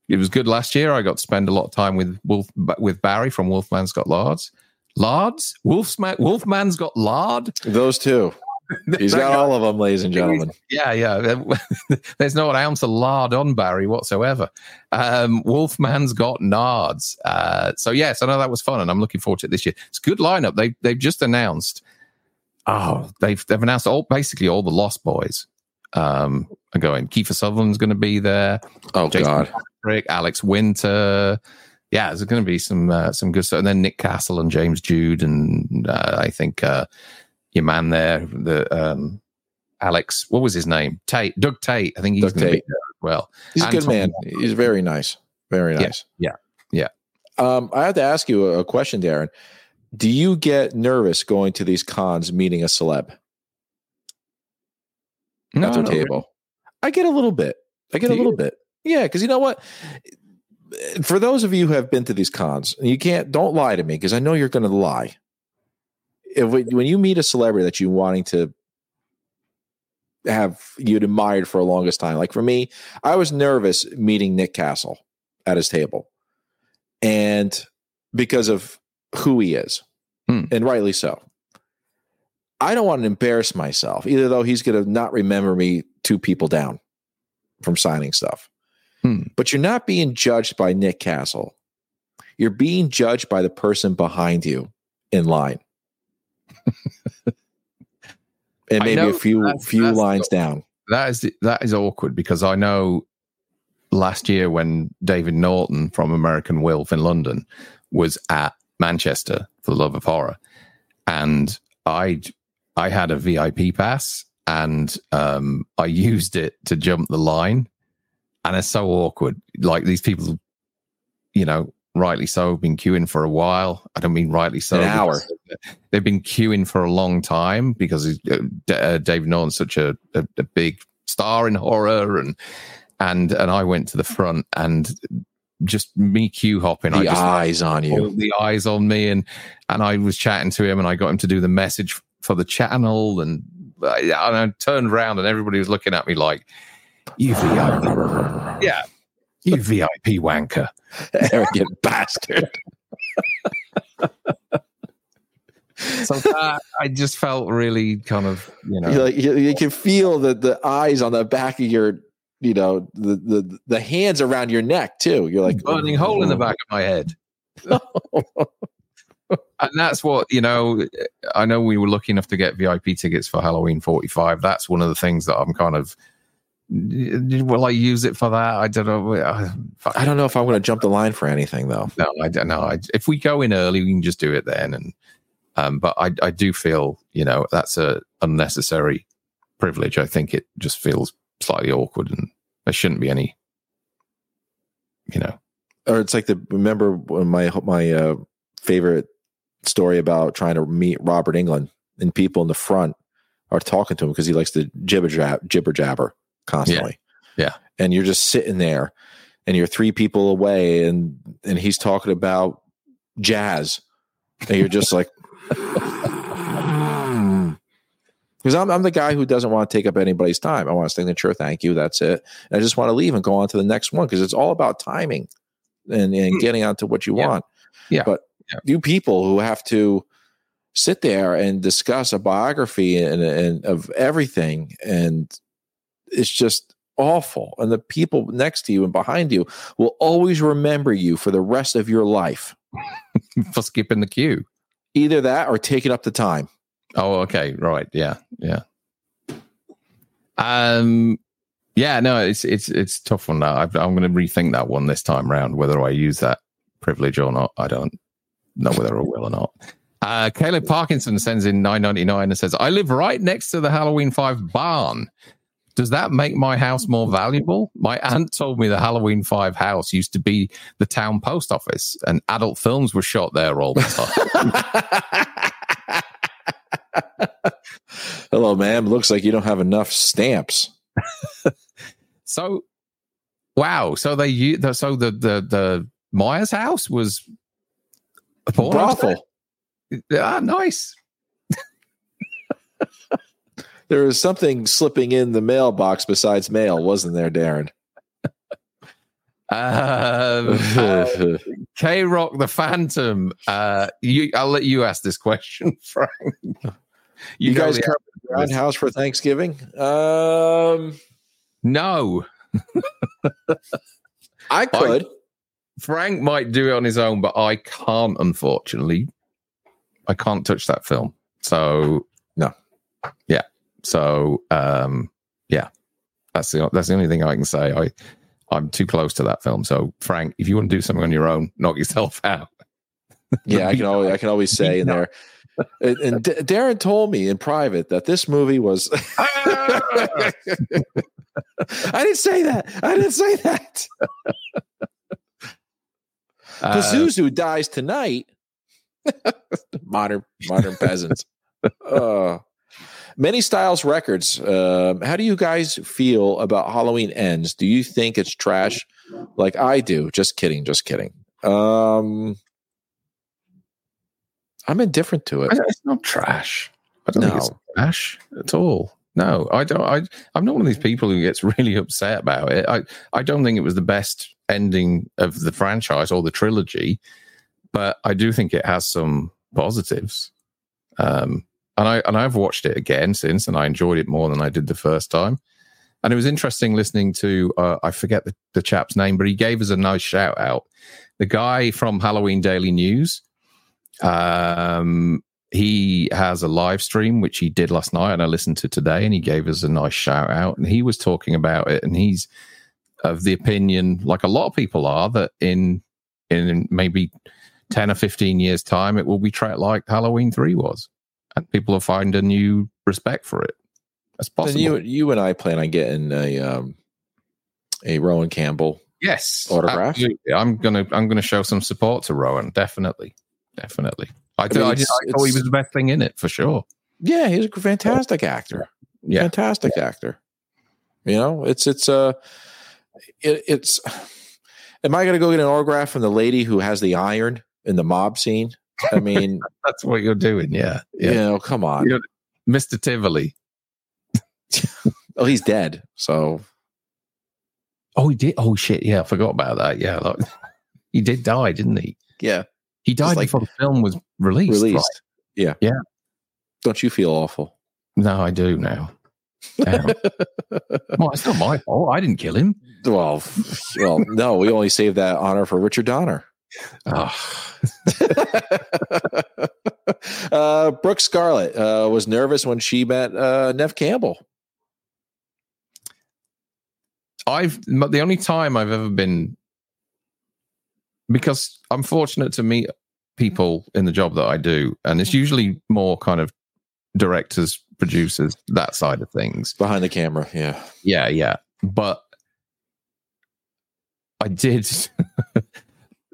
It was good last year. I got to spend a lot of time with Wolf with Barry from Wolfman's Got Lards. Lards? Wolfman Wolfman's Got Lard? Those two. He's got all of them, ladies and gentlemen. Yeah, yeah. There's not an ounce of lard on Barry whatsoever. Um, Wolfman's got nards. Uh, so yes, I know that was fun, and I'm looking forward to it this year. It's a good lineup. They they've just announced. Oh, they've they've announced all basically all the Lost Boys um, are going. Kiefer Sutherland's going to be there. Oh Jason God, Patrick, Alex Winter. Yeah, there's going to be some uh, some good stuff. And then Nick Castle and James Jude, and uh, I think uh, your man there, the um, Alex, what was his name? Tate, Doug Tate. I think he's going to be there as well. he's a good Tom man. He's very nice. Very nice. yeah, yeah. Um, I have to ask you a, a question, Darren. Do you get nervous going to these cons, meeting a celeb No, at their table? really. I get a little bit. I get Do a little you? bit. Yeah, because you know what? For those of you who have been to these cons, you can't. Don't lie to me because I know you're going to lie. If when you meet a celebrity that you're wanting to have you'd admired for a longest time, like for me, I was nervous meeting Nick Castle at his table, and because of who he is, Hmm. and rightly so. I don't want to embarrass myself, either though he's going to not remember me two people down from signing stuff. Hmm. But you're not being judged by Nick Castle. You're being judged by the person behind you in line. And maybe a few that's- few that's lines the- down. That is that is awkward because I know last year when David Naughton from American Werewolf in London was at Manchester for the Love of Horror, and I I had a VIP pass and um, I used it to jump the line, and it's so awkward. Like these people, you know, rightly so, have been queuing for a while. I don't mean rightly so. An hour. They've been queuing for a long time because uh, D- uh, David Naughton's such a, a, a big star in horror, and and and I went to the front and just me queue hopping. I The just eyes on you. the eyes on me and and I was chatting to him and I got him to do the message for the channel and I, and I turned around and everybody was looking at me like you yeah you VIP wanker Arrogant bastard. so that, I just felt really kind of you know You, like, you, you can feel the, the eyes on the back of your, you know, the, the the hands around your neck too. You're like burning hole in the back of my head and that's what you know i know we were lucky enough to get vip tickets for halloween 45 that's one of the things that i'm kind of will i use it for that? I don't know. Uh. I don't know if I'm going to jump the line for anything though. no i don't know I, if we go in early we can just do it then and um but i i do feel you know that's a unnecessary privilege. I think it just feels slightly awkward and there shouldn't be any you know. Or it's like the remember my my uh, favorite story about trying to meet Robert Englund and people in the front are talking to him because he likes to jibber jab jibber jabber constantly. Yeah. and you're just sitting there, and you're three people away, and and he's talking about jazz, and you're just like. Because I'm, I'm the guy who doesn't want to take up anybody's time. I want to signature, thank you, that's it. And I just want to leave and go on to the next one because it's all about timing and, and Hmm. getting on to what you Yeah. want. Yeah. But Yeah. you people who have to sit there and discuss a biography and, and of everything, and it's just awful. And the people next to you and behind you will always remember you for the rest of your life. for skipping the queue Either that or taking up the time. Oh, okay, right, yeah, yeah. Um, yeah, no, it's it's it's tough one now. I've, I'm going to rethink that one this time round. Whether I use that privilege or not, I don't know whether I will or not. Uh, Caleb Parkinson sends in 9.99 and says, "I live right next to the Halloween Five barn. Does that make my house more valuable? My aunt told me the Halloween 5 house used to be the town post office and adult films were shot there all the time. Hello, ma'am. Looks like you don't have enough stamps. so, wow. So they so the the the Myers house was a Brothel. Ah, nice. There was something slipping in the mailbox besides mail, wasn't there, Darren? Um, uh, K Rock the Phantom. Uh, you, I'll let you ask this question, Frank. you, know guys come to the house for Thanksgiving? Um, No, I could. Frank might do it on his own, but I can't, unfortunately. I can't touch that film. So No. Yeah. So um yeah. That's the that's the only thing I can say. I I'm too close to that film. So Frank, if you want to do something on your own, knock yourself out. yeah, I can always I can always say in there. And, and D- Darren told me in private that this movie was. I didn't say that. I didn't say that. The Uh, dies tonight. modern modern peasants. Uh, many styles records. Um, how do you guys feel about Halloween ends? Do you think it's trash, like I do? Just kidding. Just kidding. Um, I'm indifferent to it. It's not trash. I don't think it's trash at all. No, I don't. I, I'm not one of these people who gets really upset about it. I, I don't think it was the best ending of the franchise or the trilogy, but I do think it has some positives. Um, and I and I've watched it again since, and I enjoyed it more than I did the first time. And it was interesting listening to uh, I forget the, the chap's name, but he gave us a nice shout out. The guy from Halloween Daily News. Um, he has a live stream which he did last night and I listened to today and he gave us a nice shout out and he was talking about it and he's of the opinion like a lot of people are that in in maybe 10 or 15 years time it will be treated like Halloween 3 was and people will find a new respect for it that's possible you you and I plan on getting a um, a Rohan Campbell. yes autograph? absolutely. I'm gonna I'm gonna show some support to Rohan definitely definitely I, th- mean, I, I thought he was the best thing in it for sure Yeah, he's a fantastic actor. yeah fantastic actor. You know, it's it's uh it, it's. Am I going to go get an autograph from the lady who has the iron in the mob scene? I mean, that's what you're doing yeah you yeah know, come on. You're- Mr. Tivoli. Oh, he's dead. So Oh, he did. Oh shit! Yeah, I forgot about that. Yeah, like, he did die, didn't he? yeah, He died like- before the film was released. released. right? Yeah, Yeah. Don't you feel awful? No, I do now. Well, it's not my fault. I didn't kill him. Well, well, no, we only saved that honor for Richard Donner. Oh, uh, Brooke Scarlett uh, was nervous when she met uh, Neve Campbell. I've the only time I've ever been because I'm fortunate to meet people in the job that I do, and it's usually more kind of directors, producers, that side of things. behind the camera. Yeah, Yeah, yeah. But I did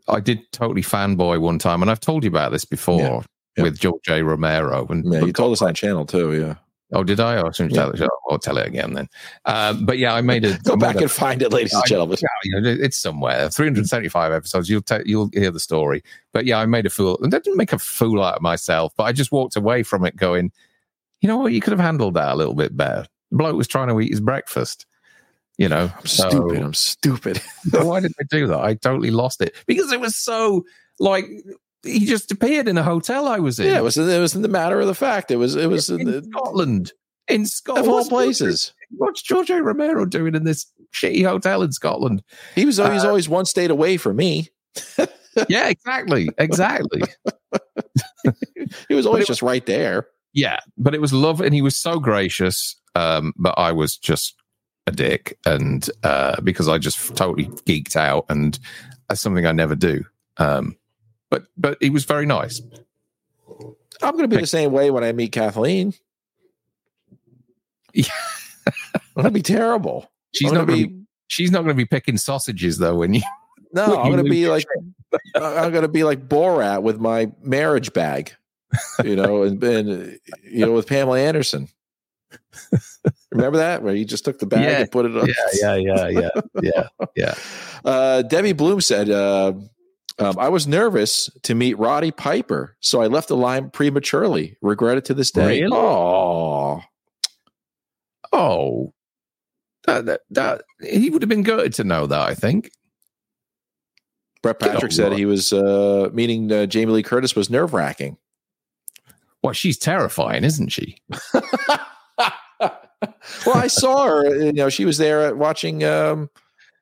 I did totally fanboy one time, and I've told you about this before Yeah, yeah. with George A. Romero. And yeah. You told us on channel too. Yeah, oh, did I? Oh, I shouldn't Yeah. tell it. I'll tell it again then. Um, but yeah, I made a go I back and find it, ladies and gentlemen. yeah, you know, it's somewhere. 375 episodes. You'll you'll hear the story. But yeah, I made a fool. And I didn't make a fool out of myself, but I just walked away from it going, you know what? You could have handled that a little bit better. The bloke was trying to eat his breakfast. You know, I'm stupid. I'm stupid. why did I do that? I totally lost it because it was so like he just appeared in a hotel I was in. Yeah, it was. It was in the matter of the fact. It was. It was in in the, Scotland. In of Scotland, all What's- places. What's George A. Romero doing in this shitty hotel in Scotland? He was. He Uh, was always one state away from me. yeah, exactly, exactly. He was always it- just right there. Yeah, but it was love, and he was so gracious. Um, but I was just a dick, and uh, because I just totally geeked out, and that's something I never do. Um, but but he was very nice. I'm going to be the same way when I meet Kathleen. gonna be terrible. She's not gonna going to be. She's not going to be picking sausages though. When you No, I'm You gonna be like I'm gonna be like Borat with my marriage bag, you know, and, and you know with Pamela Anderson. Remember that where you just took the bag Yeah, and put it on? yeah, yeah, yeah, yeah, yeah. Uh, Debbie Bloom said, uh, um, "I was nervous to meet Roddy Piper, so I left the line prematurely. Regret it to this day." Really? Oh, Oh, that, that, that he would have been good to know that. I think. Brett Patrick said he was uh, meeting uh, Jamie Lee Curtis was nerve wracking. Well, she's terrifying, isn't she? well, I saw her. You know, she was there watching. Um,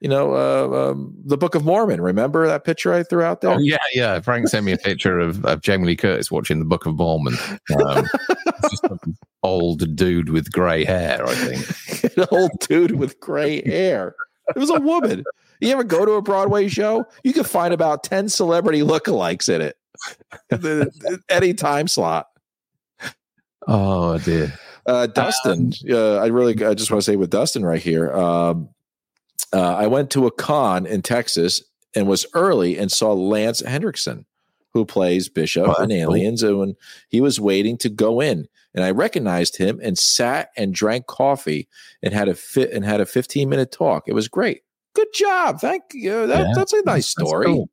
you know, uh, um, the Book of Mormon. Remember that picture I threw out there? Oh yeah, yeah. Frank sent me a picture of, of Jamie Lee Curtis watching the Book of Mormon. Um, it's just an old dude with grey hair, I think. An old dude with gray hair. It was a woman. You ever go to a Broadway show? You can find about ten celebrity lookalikes in it. Any time slot. Oh dear. Uh, Dustin, uh, I really, I just want to say with Dustin right here. Um, uh, I went to a con in Texas and was early and saw Lance Henriksen, who plays Bishop Oh, in cool. Aliens, and when he was waiting to go in, and I recognized him and sat and drank coffee and had a fit and had a fifteen minute talk. It was great. Good job. Thank you. That, Yeah. That's a nice story. cool.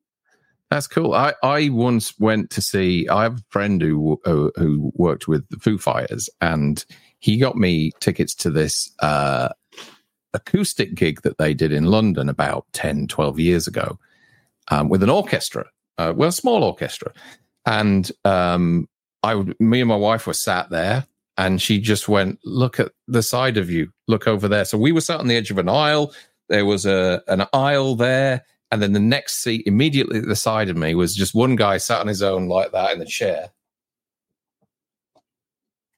That's cool. I, I once went to see. I have a friend who who, worked with the Foo Fighters, and he got me tickets to this uh, acoustic gig that they did in London about 10, 12 years ago um, with an orchestra, uh, well, a small orchestra. And um, I, would, me and my wife were sat there, and she just went, "Look at the side of you. Look over there." So we were sat on the edge of an aisle. There was a an aisle there, and then the next seat immediately at the side of me was just one guy sat on his own like that in the chair.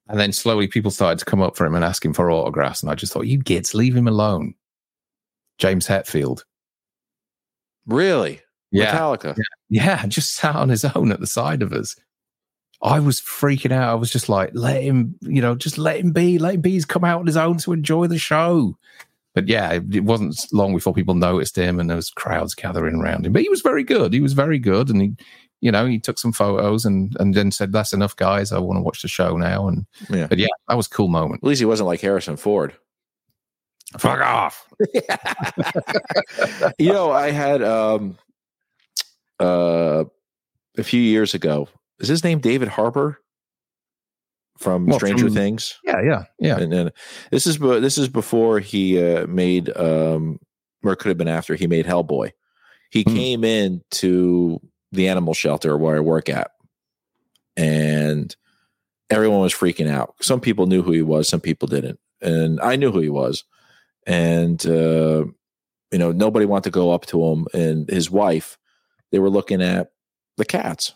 And then slowly people started to come up for him and ask him for autographs. And I just thought, you gits, leave him alone. James Hetfield. Really, Yeah. Metallica. Yeah. Just sat on his own at the side of us. I was freaking out. I was just like, let him, you know, just let him be. Let him be. He's come out on his own to enjoy the show. But yeah, it, it wasn't long before people noticed him and there was crowds gathering around him. But he was very good. He was very good. And he, you know, he took some photos and, and then said, that's enough, guys. I want to watch the show now. And, Yeah. but yeah, that was a cool moment. At least he wasn't like Harrison Ford. Fuck off. you know, I had um uh a few years ago. Is his name David Harbour from Well, Stranger from- Things? Yeah. Yeah. Yeah. And then this is this is before he uh, made um or could have been after he made Hellboy. He Hmm. came in to the animal shelter where I work at, and everyone was freaking out. Some people knew who he was, some people didn't, and I knew who he was. And uh, you know, nobody wanted to go up to him. And his wife, they were looking at the cats.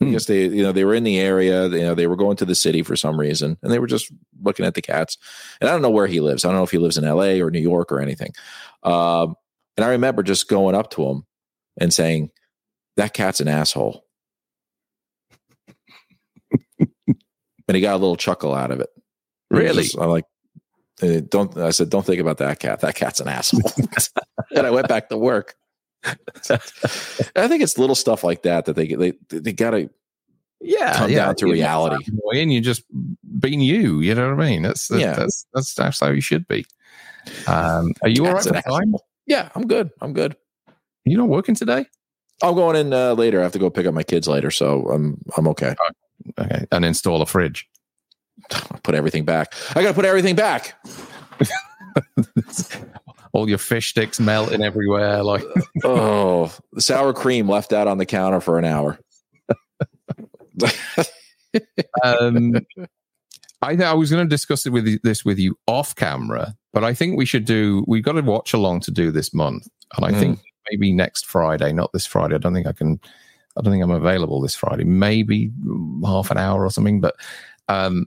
I Hmm. guess they, you know, they were in the area. You know, they were going to the city for some reason, and they were just looking at the cats. And I don't know where he lives. I don't know if he lives in L.A. or New York or anything. Um, and I remember just going up to him and saying, "That cat's an asshole," and he got a little chuckle out of it. Really? I'm like, don't. I said, don't think about that cat. That cat's an asshole. and I went back to work. I think it's little stuff like that that they they they gotta yeah, come yeah. down to reality. And you're just being you. You know what I mean? That's that's Yeah. that's, that's that's how you should be. Um, are you all right for time? Yeah, I'm good. I'm good. You not working today? I'm going in uh, later. I have to go pick up my kids later, so I'm I'm okay. Okay, and install a fridge. Put everything back. I got to put everything back. all your fish sticks melting everywhere. Like, Oh, the sour cream left out on the counter for an hour. um, I I was going to discuss it with this with you off camera, but I think we should do. We've got to watch along to do this month, and I Mm. think maybe next Friday, not this Friday. I don't think I can. I don't think I'm available this Friday. Maybe half an hour or something. But um,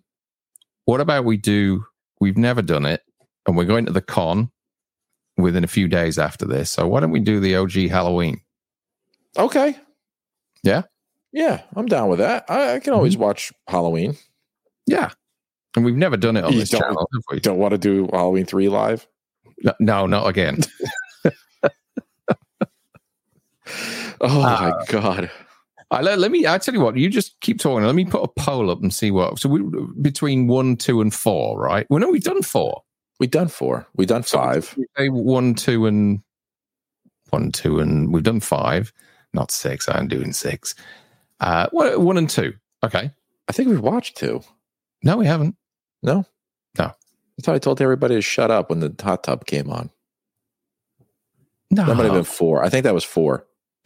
what about we do? We've never done it, and we're going to the con within a few days after this. So why don't we do the OG Halloween? okay. Yeah? Yeah, I'm down with that. I, I can always watch Halloween. Yeah. And we've never done it on You this don't- channel, have we? Don't want to do Halloween three live. No, no, not again. Oh Uh, my god! I, let, let me. I tell you what. You just keep talking. Let me put a poll up and see what. So we between one, two, and four, right? Well, no, we've done four. We done four. We've done So five. we one, two, and one, two, and we've done five, not six. I'm doing six. Uh, one, one and two. Okay. I think we've watched two. No, we haven't. No, No. I thought I told everybody to shut up when the hot tub came on. No. That might have been four. I think that was four.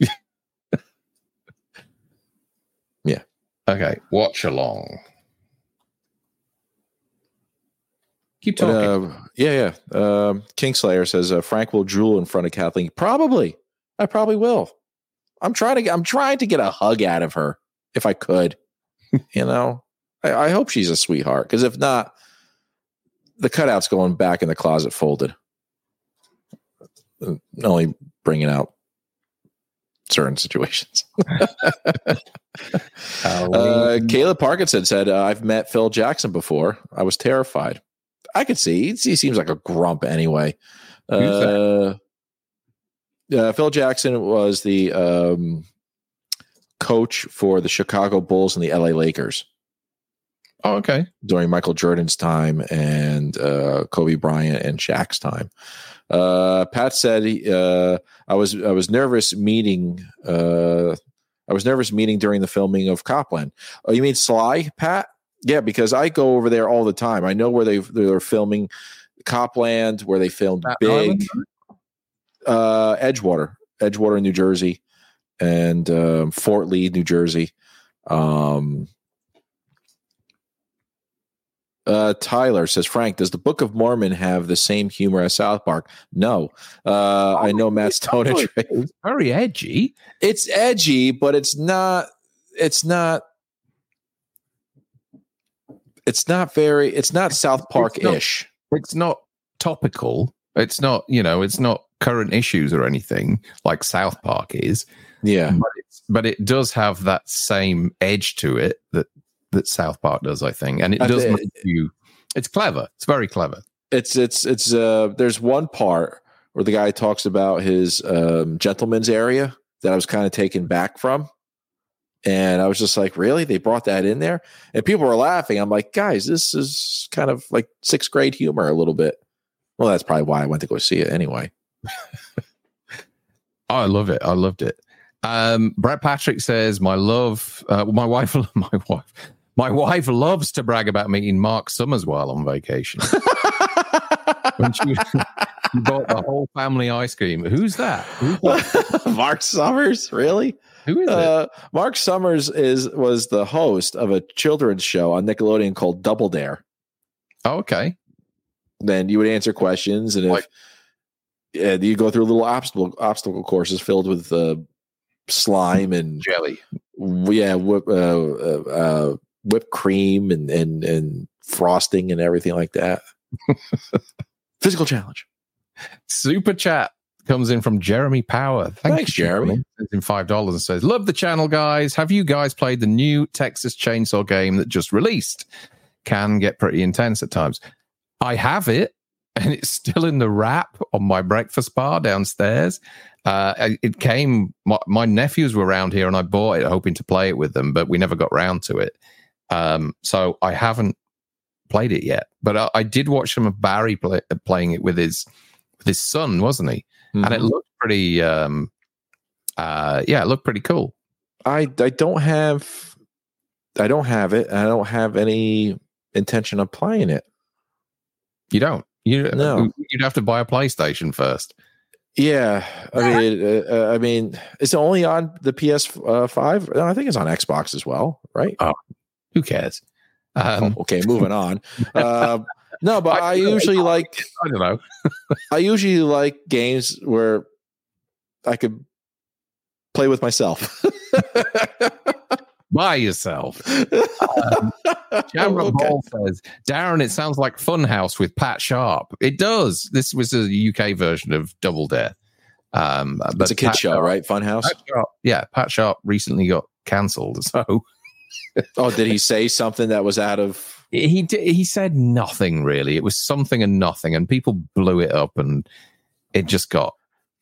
yeah. Okay. Watch along. Keep But, talking. uh, yeah, yeah. Um, Kingslayer says uh, Frank will drool in front of Kathleen. Probably, I probably will. I'm trying to. get- I'm trying to get a hug out of her if I could. you know, I, I hope she's a sweetheart because if not, the cutout's going back in the closet folded. Uh, Only bringing out certain situations. Uh, Caleb Parkinson said, uh, I've met Phil Jackson before. I was terrified. I could see. He seems like a grump anyway. Uh, uh, Phil Jackson was the um, coach for the Chicago Bulls and the LA Lakers oh, okay. during Michael Jordan's time and uh, Kobe Bryant and Shaq's time. Uh, Pat said, he, uh, "I was I was nervous meeting. Uh, I was nervous meeting during the filming of Copland. Oh, you mean Sly, Pat? Yeah, because I go over there all the time. I know where they they're filming Copland, where they filmed Big, uh, Edgewater, Edgewater, New Jersey, and um, Fort Lee, New Jersey. Um, uh, Tyler says, Frank, does the Book of Mormon have the same humor as South Park? No. Uh, I know Matt Stone. It's very edgy. It's edgy, but it's not. It's not. It's not very. It's not South Park ish. It's not topical. It's not, you know, it's not current issues or anything like South Park is. Yeah. But, it's, but it does have that same edge to it that that South Park does, I think, and it I does thi- make you. It's clever. It's very clever. it's it's it's uh there's one part where the guy talks about his um gentleman's area that I was kind of taken back from. And I was just like, really? They brought that in there? And people were laughing. I'm like, guys, this is kind of like sixth grade humor a little bit. Well, that's probably why I went to go see it anyway. Oh, I love it. I loved it. Um, Brad Patrick says, "My love, uh, my wife, my wife, my wife loves to brag about meeting Mark Summers while on vacation. when she, she bought the whole family ice cream. Who's that? Who's that? Mark Summers, really? Who is it? Uh, Mark Summers is was the host of a children's show on Nickelodeon called Double Dare. Oh, okay. then you would answer questions and if yeah, you go through little obstacle obstacle courses filled with uh, slime and Jelly. yeah whip, uh, uh, uh, whipped cream and, and and frosting and everything like that physical challenge Super chat comes in from Jeremy Power. Thank Thanks, you, Jeremy. In five dollars and says, "Love the channel, guys. Have you guys played the new Texas Chainsaw game that just released? Can get pretty intense at times. I have it, and it's still in the wrap on my breakfast bar downstairs. Uh, it came. My, my nephews were around here, and I bought it, hoping to play it with them, but we never got round to it. Um, so I haven't played it yet. But I, I did watch some of Barry play, playing it with his with his son, wasn't he? And it Mhm. looked pretty um uh yeah it looked pretty cool. I i don't have i don't have it i don't have any intention of playing it. You don't? You No. you'd have to buy a playstation first. Yeah i mean uh, uh, i mean it's only on the ps uh, 5 no, i think it's on xbox as well right? Oh, who cares? Um okay, moving on. Uh, no, but I, I usually like i don't know I usually like games where I could play with myself. by yourself um, Jamrock Okay. Ball says darren it sounds like funhouse with pat sharp it does this was a uk version of double dare um but It's a kid Pat show, Sharp- right? Funhouse. Pat Sharp, yeah pat sharp recently got cancelled so Oh, did he say something that was out of he he said nothing really. It was something and nothing, and people blew it up, and it just got,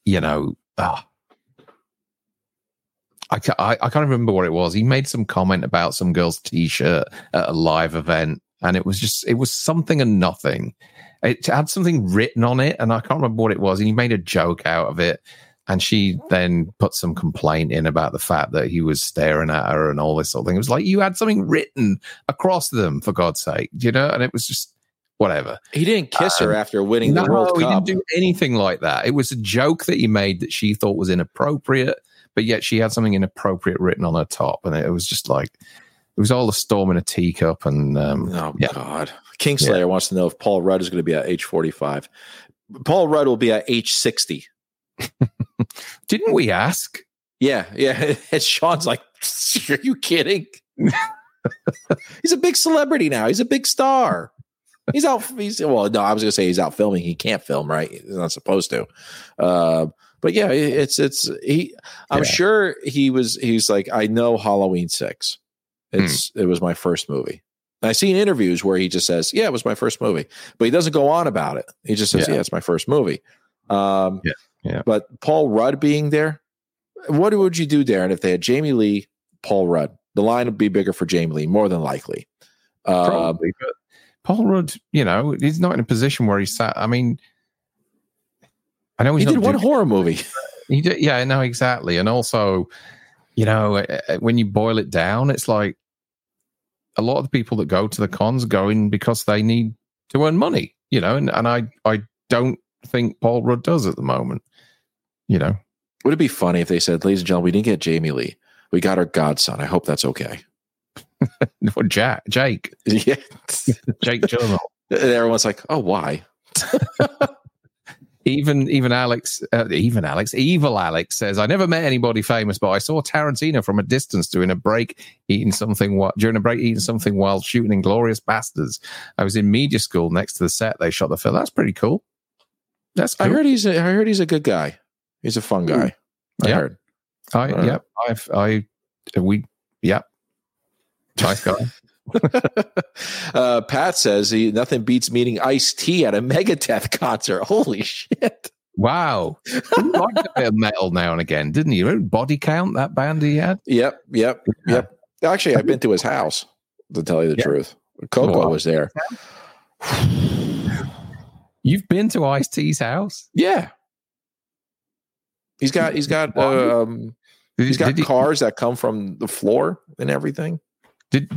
you know, ah. I, ca- I, I can't remember what it was. He made some comment about some girl's t-shirt at a live event, and it was just it was something and nothing. It had something written on it, and I can't remember what it was. And he made a joke out of it, and she then put some complaint in about the fact that he was staring at her and all this sort of thing. It was like you had something written across them, for God's sake, you know. And it was just whatever. He didn't kiss her Um, after winning No, the World he Cup. didn't do anything like that. It was a joke that he made that she thought was inappropriate, but yet she had something inappropriate written on her top, and it was just like it was all a storm in a teacup. And um, Oh Yeah. God! Kingslayer wants to know if Paul Rudd is going to be at age forty-five. Paul Rudd will be at age sixty. didn't we ask? Yeah, yeah. And Sean's like, "Are you kidding?" he's a big celebrity now. He's a big star. He's out. He's well. No, I was going to say he's out filming. He can't film, right? He's not supposed to. Uh, but yeah, it's it's he. I'm Yeah. sure he was. He's like, I know Halloween six. It's it was my first movie. And I've seen interviews where he just says, "Yeah, it was my first movie," but he doesn't go on about it. He just says, Yeah. "Yeah, it's my first movie." Um, Yeah, yeah. But Paul Rudd being there, what would you do, Darren, if they had Jamie Lee, Paul Rudd? The line would be bigger for Jamie Lee, more than likely. Uh, Probably, but Paul Rudd, you know, he's not in a position where he's sat. I mean, I know he did one doing- horror movie. He did, yeah, no, exactly. And also, you know, uh, when you boil it down, it's like a lot of the people that go to the cons go in because they need to earn money, you know, and, and I, I don't think Paul Rudd does at the moment, you know. Would it be funny if they said, "Ladies and gentlemen, we didn't get Jamie Lee. We got our godson. I hope that's okay." Jack, Jake, yeah. Jake Gyllenhaal. and everyone's like, "Oh, why?" Even even Alex, uh, even Alex, evil Alex says, "I never met anybody famous, but I saw Tarantino from a distance doing a break, eating something while during a break, eating something while shooting Inglourious Basterds. I was in media school next to the set. They shot the film. That's pretty cool. That's cool. I heard he's. A, I heard he's a good guy. He's a fun guy. I Yeah. heard. I, uh, yep. I've I we yep. Nice guy. uh, Pat says he nothing beats meeting Ice T at a Megadeth concert. Holy shit! wow. He liked a bit of metal now and again, didn't he? Body Count, that band he had. Yep, yep, yep. Actually, I've been to his house. To tell you the Yeah. truth, Coco was there. You've been to Ice T's house. Yeah, he's got he's got Wow. um he's got he, cars that come from the floor and everything. did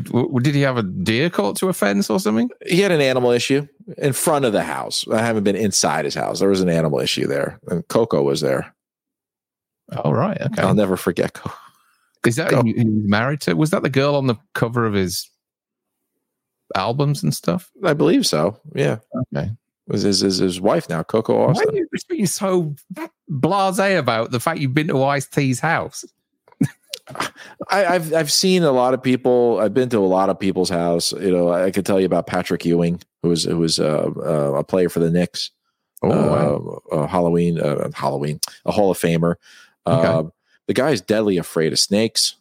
did he have a deer caught to a fence or something? He had an animal issue in front of the house. I haven't been inside his house. There was an animal issue there, and Coco was there. Oh right, okay. I'll never forget. Coco. Is that who he was married to? Was that the girl on the cover of his albums and stuff? I believe so. Yeah. Okay. Was his, his his wife now, Coco Austin? Why are you so blasé about the fact you've been to Ice T's house? I, I've I've seen a lot of people. I've been to a lot of people's house. You know, I could tell you about Patrick Ewing, who was who was uh, uh, a player for the Knicks. Oh, wow. uh, Halloween, uh, Halloween, a Hall of Famer. Okay. The guy is deadly afraid of snakes,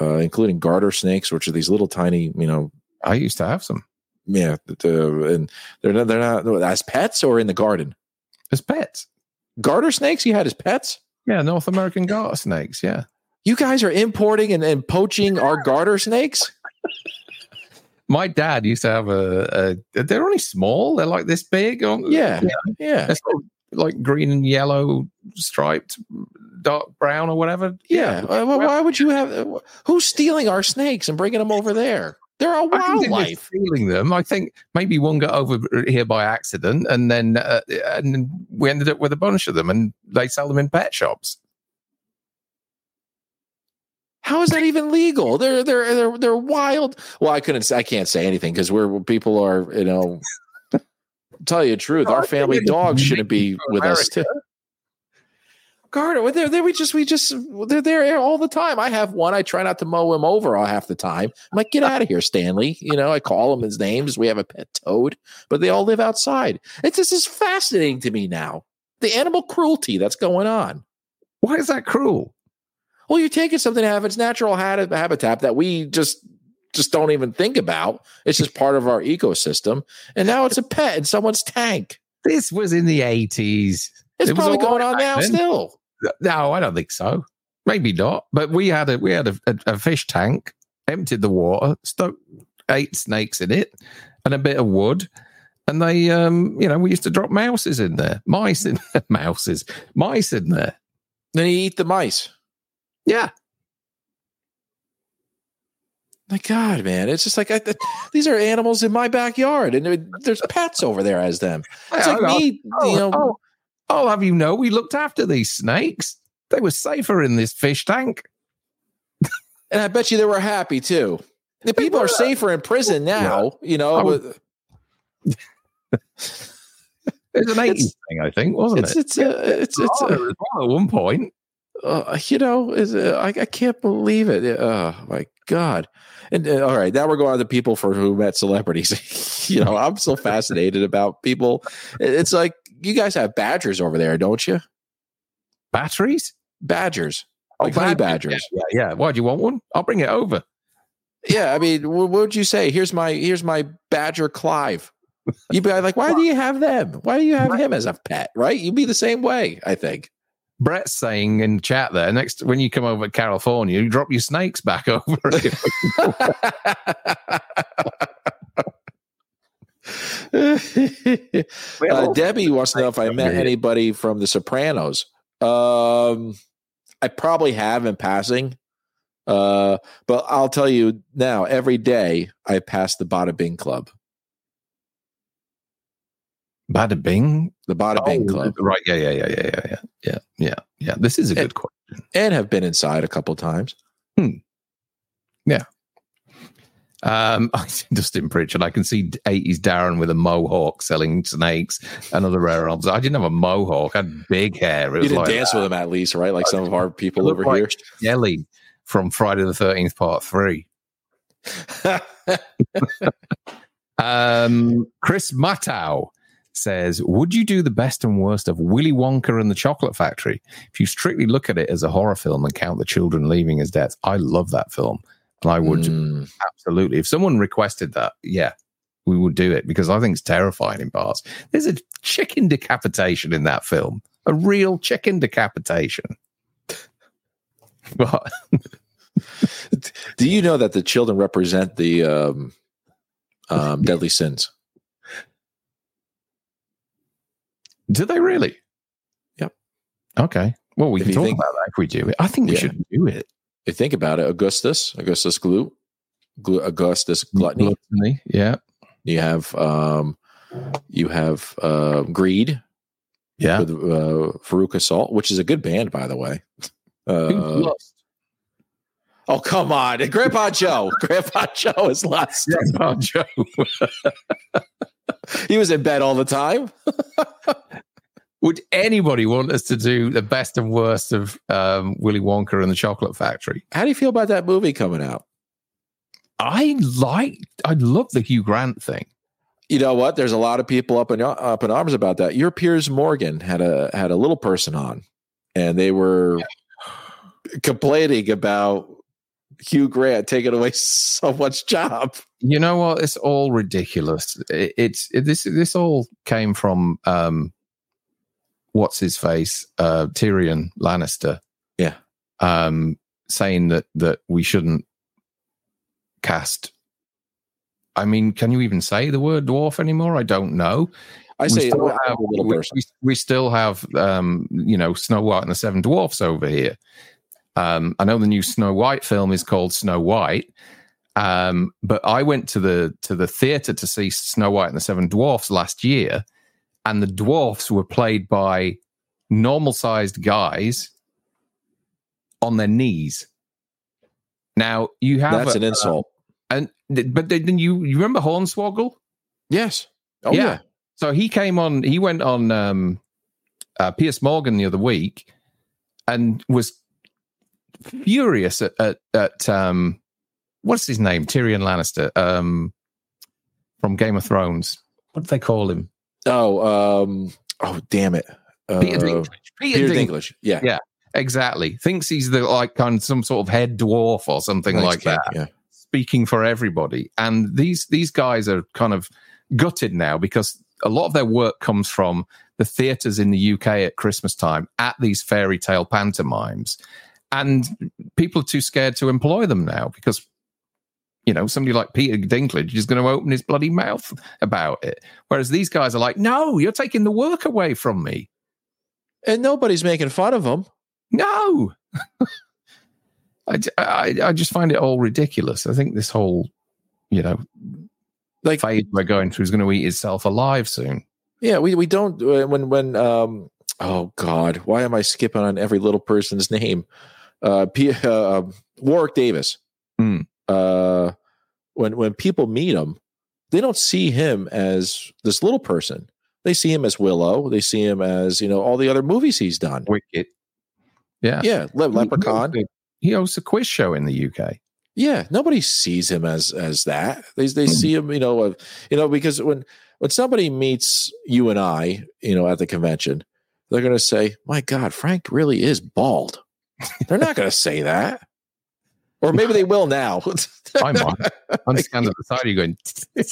uh, including garter snakes, which are these little tiny, you know, I used to have some yeah, the, and they're not, they're not as pets or in the garden. as pets. Garter snakes, you had as pets. Yeah, North American garter snakes. Yeah. You guys are importing and, and poaching our garter snakes. My dad used to have a, a. They're only small. They're like this big. aren't they? Yeah, yeah, They're sort of like green and yellow striped, dark brown or whatever. yeah. Uh, well, why would you have? uh, Who's stealing our snakes and bringing them over there? They're a I don't think they're wildlife. stealing them. I think maybe one got over here by accident, and then uh, and we ended up with a bunch of them, and they sell them in pet shops. How is that even legal? They're they're they're they're wild. Well, I couldn't. say- I can't say anything because we're people are. You know, tell you the truth. No, Our family it's dog shouldn't be with us too. Garter, they're, they we just we just they're there all the time. I have one. I try not to mow him over all half the time. I'm like, get out of here, Stanley. You know, I call him his names. We have a pet toad, but they all live outside. It's this is fascinating to me now. The animal cruelty that's going on. Why is that cruel? Well, you're taking something to have its natural habitat that we just just don't even think about. It's just part of our ecosystem. And now it's a pet in someone's tank. This was in the 80s. It's It probably going on now then. still. No, I don't think so. Maybe not. But we had a we had a, a, a fish tank, emptied the water, stuck eight snakes in it, and a bit of wood. And they, um, you know, we used to drop mouses in there, mice in there, mouses, mice in there. Then you eat the mice. Yeah, My God, man, it's just like I, these are animals in my backyard, and there's pets over there as them. It's like me, Oh, you know. oh, I'll have you know, we looked after these snakes. They were safer in this fish tank. And I bet you they were happy too. The people are safer in prison now, you know. I would- but It was an 80s thing, I think, wasn't It's it? it's uh, it's it's Oh, uh, well at one point. uh, you know, is uh, I, I can't believe it. Oh my god! And uh, all right, now we're going on to people for who met celebrities. you know, I'm so fascinated about people. It's like you guys have badgers over there, don't you? Batteries? Badgers, oh, like honey badgers. Yeah, yeah, yeah. Why do you want one? I'll bring it over. Yeah, I mean, what would you say? Here's my here's my badger Clive. You'd be like, why do you have them? Why do you have him as a pet? Right? You'd be the same way, I think. Brett's saying in chat there, next when you come over to California, you drop your snakes back over. uh, Debbie wants to know if I met anybody from The Sopranos. Um, I probably have in passing, uh, but I'll tell you now. Every day I pass the Bada Bing Club, Bada Bing. the Bada Bing Oh, Club, Right. Yeah, yeah, yeah, yeah, yeah, yeah. Yeah, yeah, yeah. This is a Eh, good question. and have been inside a couple times. Um, I see Dustin Pritchard, I can see 80s Darren with a mohawk selling snakes and other rare objects. I didn't have a mohawk, I had big hair. It You didn't like dance with him at least, right? Like some of our people over like Jelly from Friday the 13th, part three. Um, Chris Matau says, Would you do the best and worst of Willy Wonka and the Chocolate Factory? If you strictly look at it as a horror film and count the children leaving as deaths, I love that film. I would Mm. absolutely, if someone requested that, yeah, we would do it because I think it's terrifying in parts. There's a chicken decapitation in that film, a real chicken decapitation. What? Do you know that the children represent the um, um, deadly sins? Do they really? Yep. Okay. Well, we If can talk think- about that if we do it. I think we Yeah. should do it. You think about it, Augustus, Augustus Glu, Glu Augustus Gluttony. Gluttony, Yeah. You have um, you have uh, Greed Yeah. with uh, Veruca Salt, which is a good band, by the way. Uh, oh come on, Grandpa Joe! Grandpa Joe is lost. Grandpa Joe. He was in bed all the time. Would anybody want us to do the best and worst of um, Willy Wonka and the Chocolate Factory? How do you feel about that movie coming out? I like, I love the Hugh Grant thing. You know what? There's a lot of people up in up in arms about that. Your Piers Morgan had a had a little person on, and they were complaining about Hugh Grant taking away so much job. You know what? It's all ridiculous. It, it's it, this. This all came from um, what's his face, uh, Tyrion Lannister. Yeah. um, saying that that we shouldn't cast. I mean, can you even say the word dwarf anymore? I don't know. I We say still have- we, we, we still have, um, you know, Snow White and the Seven Dwarfs over here. Um, I know the new Snow White film is called Snow White, um, but I went to the to the theater to see Snow White and the Seven Dwarfs last year, and the dwarfs were played by normal sized guys on their knees. Now you have That's a- an insult. and but then you you remember Hornswoggle? yes. Oh yeah. yeah. So he came on. He went on um, uh, Piers Morgan the other week and was furious at at, at um, what's his name, Tyrion Lannister um, from Game of Thrones. What do they call him? Oh, um, oh, damn it. Uh, Peter Dinklage. Peter, Peter Dinklage. Dinklage. Yeah. Yeah. Exactly. Thinks he's the like kind of some sort of head dwarf or something like King. that. Yeah. speaking for everybody. And these these guys are kind of gutted now because a lot of their work comes from the theatres in the UK at Christmas time at these fairy tale pantomimes. And people are too scared to employ them now because, you know, somebody like Peter Dinklage is going to open his bloody mouth about it. Whereas these guys are like, no, you're taking the work away from me. And nobody's making fun of them. No. I, I, I just find it all ridiculous. I think this whole, you know, like phase we're going through is going to eat itself alive soon. Yeah, we we don't uh, when when um oh god, why am I skipping on every little person's name? Uh, P, uh Warwick Davis. Mm. Uh, when when people meet him, they don't see him as this little person. They see him as Willow. They see him as you know all the other movies he's done. Wicked. Yeah, yeah, Le- Leprechaun. He hosts a quiz show in the UK. Yeah, nobody sees him as as that. They they mm. see him, you know, uh, you know, because when when somebody meets you and I, you know, at the convention, they're going to say, "My God, Frank really is bald." they're not going to say that, or maybe they will now. I'm on. I'm standing the side of you going.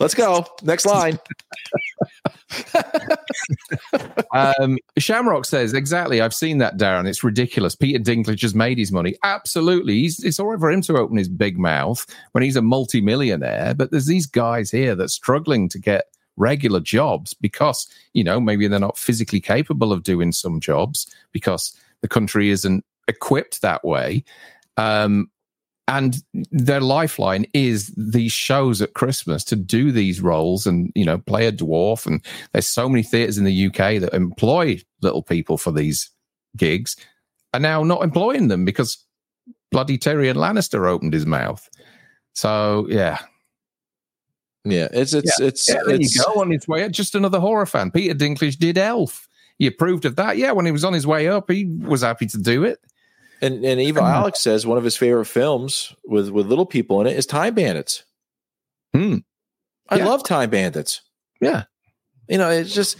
Let's go. Next line. um, Shamrock says, exactly. I've seen that, Darren. It's ridiculous. Peter Dinklage has made his money. Absolutely. He's, it's all right for him to open his big mouth when he's a multimillionaire. But there's these guys here that's struggling to get regular jobs because, you know, maybe they're not physically capable of doing some jobs because the country isn't equipped that way. Um, and their lifeline is these shows at Christmas to do these roles and you know play a dwarf. And there's so many theatres in the UK that employ little people for these gigs, are now not employing them because bloody Tyrion Lannister opened his mouth. So yeah, yeah, it's it's yeah. it's yeah, there it's, you go on its way. Just another horror fan. Peter Dinklage did Elf. He approved of that. Yeah, when he was on his way up, he was happy to do it. And and Evil Alex says one of his favorite films with with little people in it is Time Bandits. Hmm. I yeah. love Time Bandits. Yeah. You know, it's just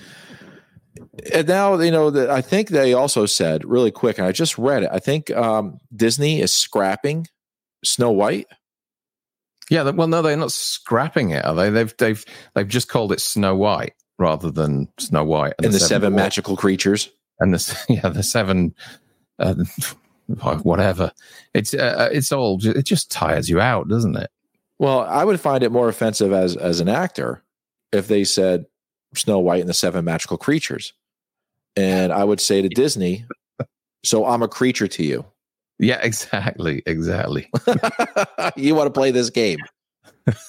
and now you know that I think they also said really quick, and I just read it. I think um, Disney is scrapping Snow White. Yeah, well, no, they're not scrapping it, are they? They've they've they've just called it Snow White rather than Snow White and, and the, the, seven, seven magical creatures and the yeah the seven uh, whatever. It's uh, uh it's all it just tires you out, doesn't it? Well, I would find it more offensive as as an actor if they said Snow White and the Seven Magical Creatures, and I would say to Disney, "So I'm a creature to you." Yeah, exactly, exactly. you want to play this game,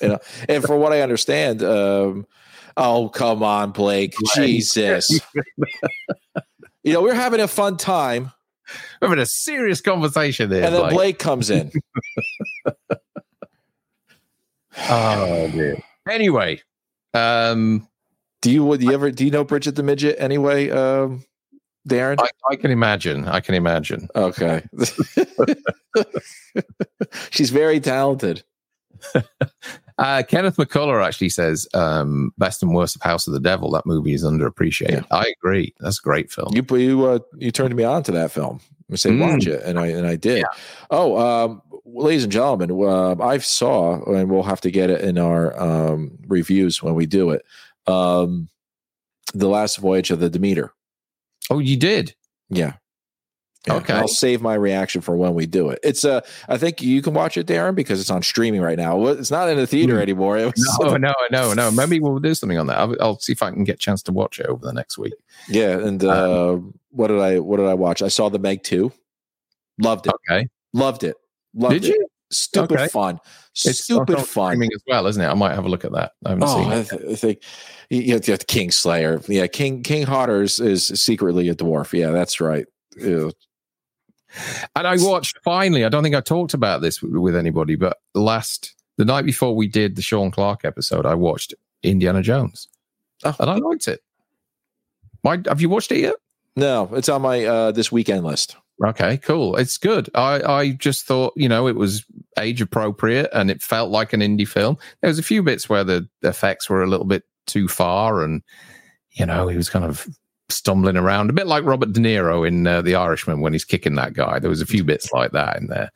you know? And for what I understand, um, oh come on, Blake, Jesus, you know we're having a fun time we're having a serious conversation there. And then Blake, Blake comes in. oh man. Anyway, um, do you do you ever do you know Bridget the midget anyway, um, Darren? I, I can imagine. I can imagine. Okay, she's very talented. Uh, Kenneth McCullough actually says um, best and worst of House of the Devil. That movie is underappreciated. Yeah. I agree. That's a great film. You you uh, you turned me on to that film. I said mm. watch it, and I and I did. Yeah. Oh, um, ladies and gentlemen, uh, I saw, and we'll have to get it in our um, reviews when we do it. Um, the last voyage of the Demeter. Oh, you did? Yeah. Yeah, okay, I'll save my reaction for when we do it. It's uh, I think you can watch it, Darren, because it's on streaming right now. It's not in the theater mm. anymore. No, no, no, no. Maybe we'll do something on that. I'll, I'll, see if I can get a chance to watch it over the next week. Yeah, and uh, um, what did I what did I watch? I saw the Meg two. Loved it. Okay, loved it. Loved did it. you? Stupid okay. fun. It's stupid fun as well, isn't it? I might have a look at that. I haven't oh, seen it. I, th- I think yeah, King Slayer. Yeah, King King Hotters is secretly a dwarf. Yeah, that's right. Ew. And I watched finally. I don't think I talked about this with anybody, but last the night before we did the Sean Clark episode, I watched Indiana Jones, oh. and I liked it. My, have you watched it yet? No, it's on my uh, this weekend list. Okay, cool. It's good. I, I just thought, you know, it was age appropriate and it felt like an indie film. There was a few bits where the effects were a little bit too far and, you know, he was kind of stumbling around, a bit like Robert De Niro in uh, The Irishman when he's kicking that guy. There was a few bits like that in there.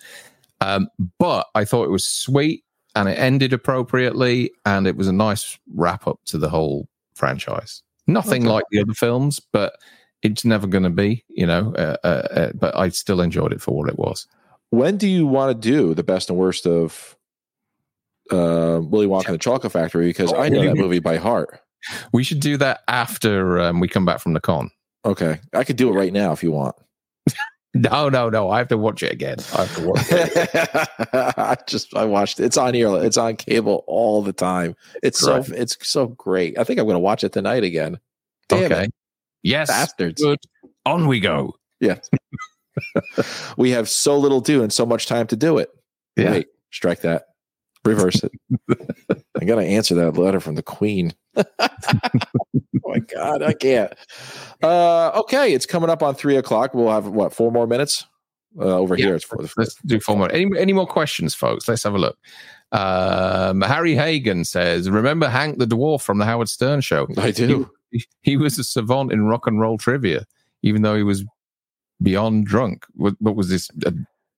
Um, but I thought it was sweet and it ended appropriately and it was a nice wrap up to the whole franchise. Nothing Okay. like the other films, but it's never going to be, you know. Uh, uh, uh, but I still enjoyed it for what it was. When do you want to do the best and worst of uh, Willy Wonka and the Chocolate Factory? Because I know that movie by heart. We should do that after um, we come back from the con. Okay, I could do it right now if you want. No, no, no. I have to watch it again. I have to watch it. I just I watched it. It's on here. It's on cable all the time. It's Great. so it's so great. I think I'm going to watch it tonight again. Damn okay. it, Yes. bastards! Good. On we go. Yeah. we have so little to do and so much time to do it. Yeah. Wait, strike that. Reverse it. I got to answer that letter from the Queen. oh my God, I can't. Uh, okay, it's coming up on three o'clock. We'll have what four more minutes uh, over Yeah. here. It's for the Let's do four more. Any, any more questions, folks? Let's have a look. Um, Harry Hagen says, "Remember Hank the dwarf from the Howard Stern show? I do. He, he was a savant in rock and roll trivia, even though he was beyond drunk. What, what was this? A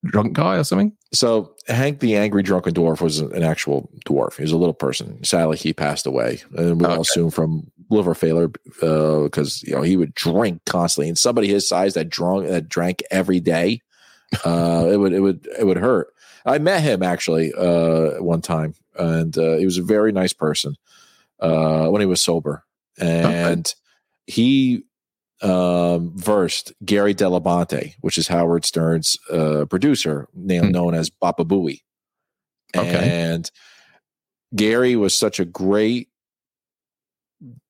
drunk guy or something? So Hank the Angry Drunken Dwarf was an actual dwarf. He was a little person. Sadly, he passed away, and we all Okay. assume from liver failure because you know he would drink constantly. And somebody his size that drunk that drank every day, uh, it would it would it would hurt. I met him actually uh, one time, and uh, he was a very nice person uh, when he was sober, and he um, versed Gary Dell'Abate, which is Howard Stern's uh, producer, now Hmm. known as Baba Booey. Okay. And Gary was such a great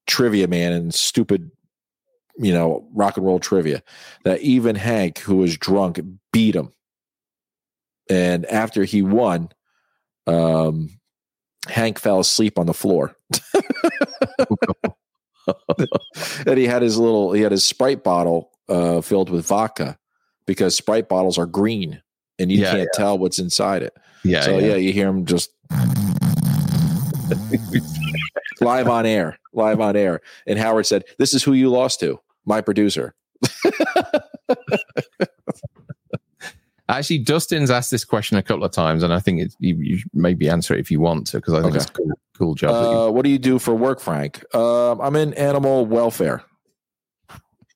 trivia man and stupid, you know, rock and roll trivia that even Hank, who was drunk, beat him. And after he won, um, Hank fell asleep on the floor. and he had his little he had his sprite bottle uh filled with vodka because sprite bottles are green and you Yeah, can't tell what's inside it Yeah. so yeah. you hear him just live on air live on air and howard said this is who you lost to my producer Actually, Dustin's asked this question a couple of times, and I think you, you maybe answer it if you want to, because I think Okay. it's a cool, cool job. uh, what do you do for work frank um, i'm in animal welfare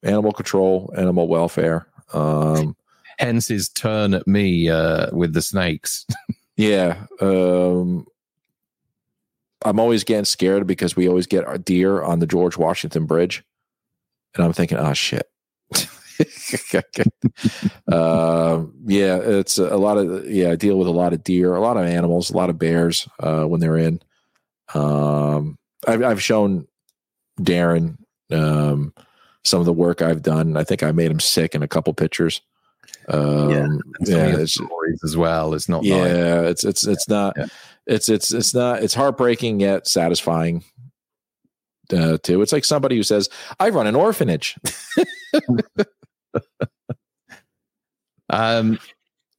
animal control animal welfare um, hence his turn at me uh, with the snakes. Yeah. Um, I'm always getting scared because we always get our deer on the George Washington Bridge. And I'm thinking, oh, shit. Uh, yeah, it's a lot of, yeah, I deal with a lot of deer, a lot of animals, a lot of bears uh, when they're in. Um, I've, I've shown Darren um, some of the work I've done. I think I made him sick in a couple pictures. Um, Yeah, yeah, And some of your it's, stories as well. It's not yeah it's it's it's not Yeah. it's it's it's not it's heartbreaking yet satisfying uh, too it's like somebody who says i run an orphanage Um,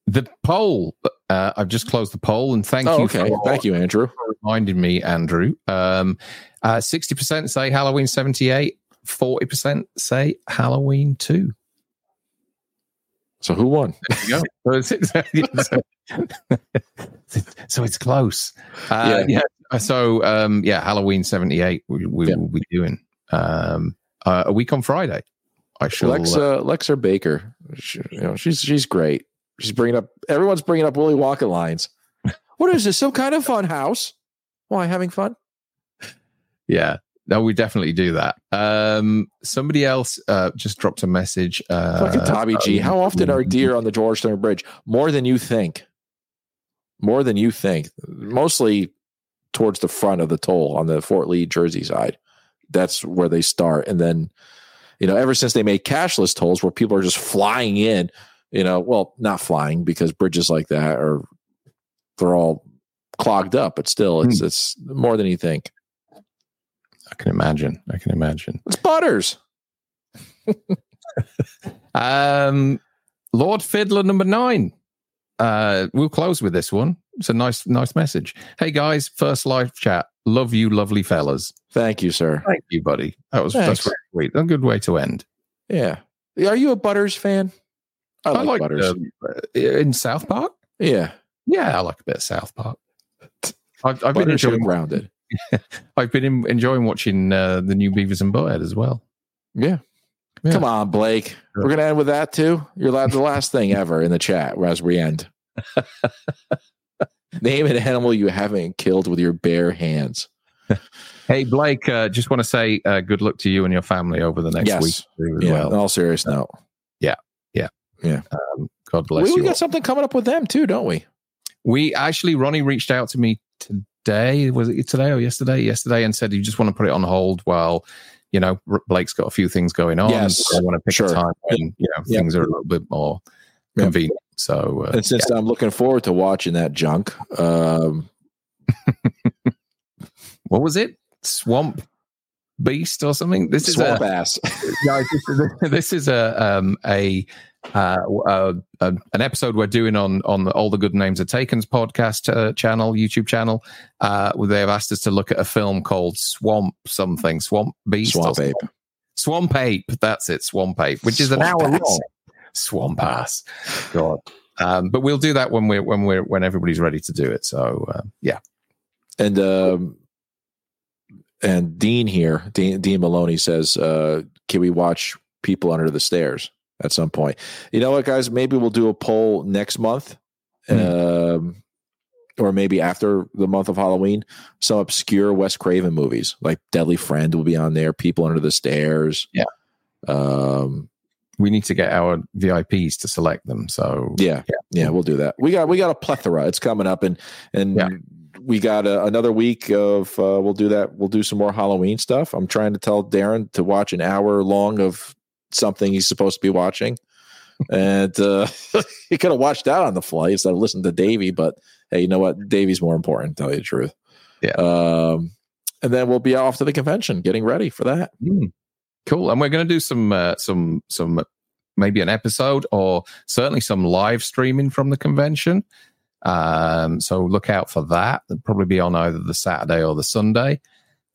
the poll. Uh, I've just closed the poll, and thank oh you. okay For, thank you andrew for reminding me, Andrew. Um, uh, 60% say Halloween 78, 40% say Halloween 2. so who won There you go. So it's, close. Uh, yeah. So, um, yeah, Halloween 78, we, we Yeah. will be doing um, uh, a week on Friday. Lexa lexa baker she, you know she's she's great she's bringing up everyone's bringing up willy wonka lines what is this some kind of fun house why having fun Yeah. No, we definitely do that. Um, somebody else uh, just dropped a message. Uh, Fucking Tommy G. How often are deer on the Georgetown Bridge? More than you think. More than you think. Mostly towards the front of the toll on the Fort Lee, Jersey side. That's where they start. And then, you know, ever since they made cashless tolls where people are just flying in, you know, well, not flying because bridges like that are they're all clogged up, but still it's it's more than you think. I can imagine. I can imagine. It's butters. Um, Lord Fiddler number nine. Uh, we'll close with this one. It's a nice, nice message. Hey guys, first live chat. Love you, lovely fellas. Thank you, sir. Thank you, buddy. That was that's Thanks. very sweet. A good way to end. Yeah. Are you a Butters fan? I like, Butters. um, uh, in South Park. yeah. Yeah, I like a bit of South Park. I've, I've been enjoying. grounded. I've been in, enjoying watching uh, the new Beavis and Butthead as well. Yeah. Yeah. Come on, Blake. We're gonna end with that too. You're the last thing ever in the chat as we end. Name an animal you haven't killed with your bare hands. Hey, Blake, uh, just want to say uh, good luck to you and your family over the next Yes. week as Yeah. well. In all serious note. Yeah, yeah, yeah. Um, God bless We, you. we all. got something coming up with them too, don't we? We actually, Ronnie reached out to me today. Was it today or yesterday? Yesterday, and said you just want to put it on hold while you know Blake's got a few things going on. Yes, I want to pick sure. a time when you know Yeah. things are a little bit more Yeah. convenient. So, uh, And since I'm looking forward to watching that junk, um, what was it? Swamp Beast or something? This is swamp a, ass. no, this is, this is a um, a uh, uh, uh, an episode we're doing on on the All the Good Names Are Taken's podcast uh, channel, YouTube channel. Uh, where they have asked us to look at a film called Swamp something, Swamp Beast, Swamp ape. Swamp Ape. That's it, Swamp Ape, which is an hour ass. long. Swamp ass, God. Um, but we'll do that when we're when we're when everybody's ready to do it. So uh, yeah, And um, and Dean here, Dean, Dean Maloney says, uh, "Can we watch People Under the Stairs at some point?" You know what, guys? Maybe we'll do a poll next month, Hmm. um, or maybe after the month of Halloween. Some obscure Wes Craven movies, like Deadly Friend, will be on there. People Under the Stairs. Yeah. Um, we need to get our VIPs to select them. So Yeah, yeah, we'll do that. We got we got a plethora. It's coming up, and and Yeah. we got a, another week of. Uh, we'll do that. We'll do some more Halloween stuff. I'm trying to tell Darren to watch an hour long of something he's supposed to be watching, and uh, he could have watched that on the flight instead of listening to Davey. But hey, you know what? Davey's more important. Tell you the truth. Yeah. Um, and then we'll be off to the convention, getting ready for that. Mm. Cool. And we're going to do some uh, some some maybe an episode or certainly some live streaming from the convention. Um, so look out for that. It'll probably be on either the Saturday or the Sunday.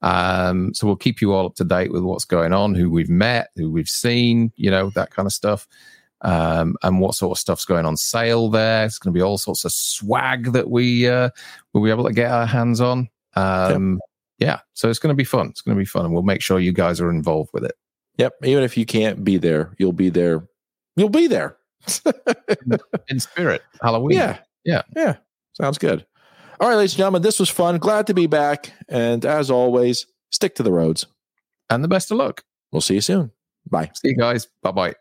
Um, so we'll keep you all up to date with what's going on, who we've met, who we've seen, you know, that kind of stuff. Um, and what sort of stuff's going on sale there. It's going to be all sorts of swag that we uh, will be able to get our hands on. Um, yeah, so it's going to be fun. It's going to be fun, and we'll make sure you guys are involved with it. Yep. Even if you can't be there, you'll be there. You'll be there. in spirit. Halloween. Yeah. Yeah. Yeah. Sounds good. All right, ladies and gentlemen, this was fun. Glad to be back. And as always, stick to the roads. And the best of luck. We'll see you soon. Bye. See you guys. Bye bye.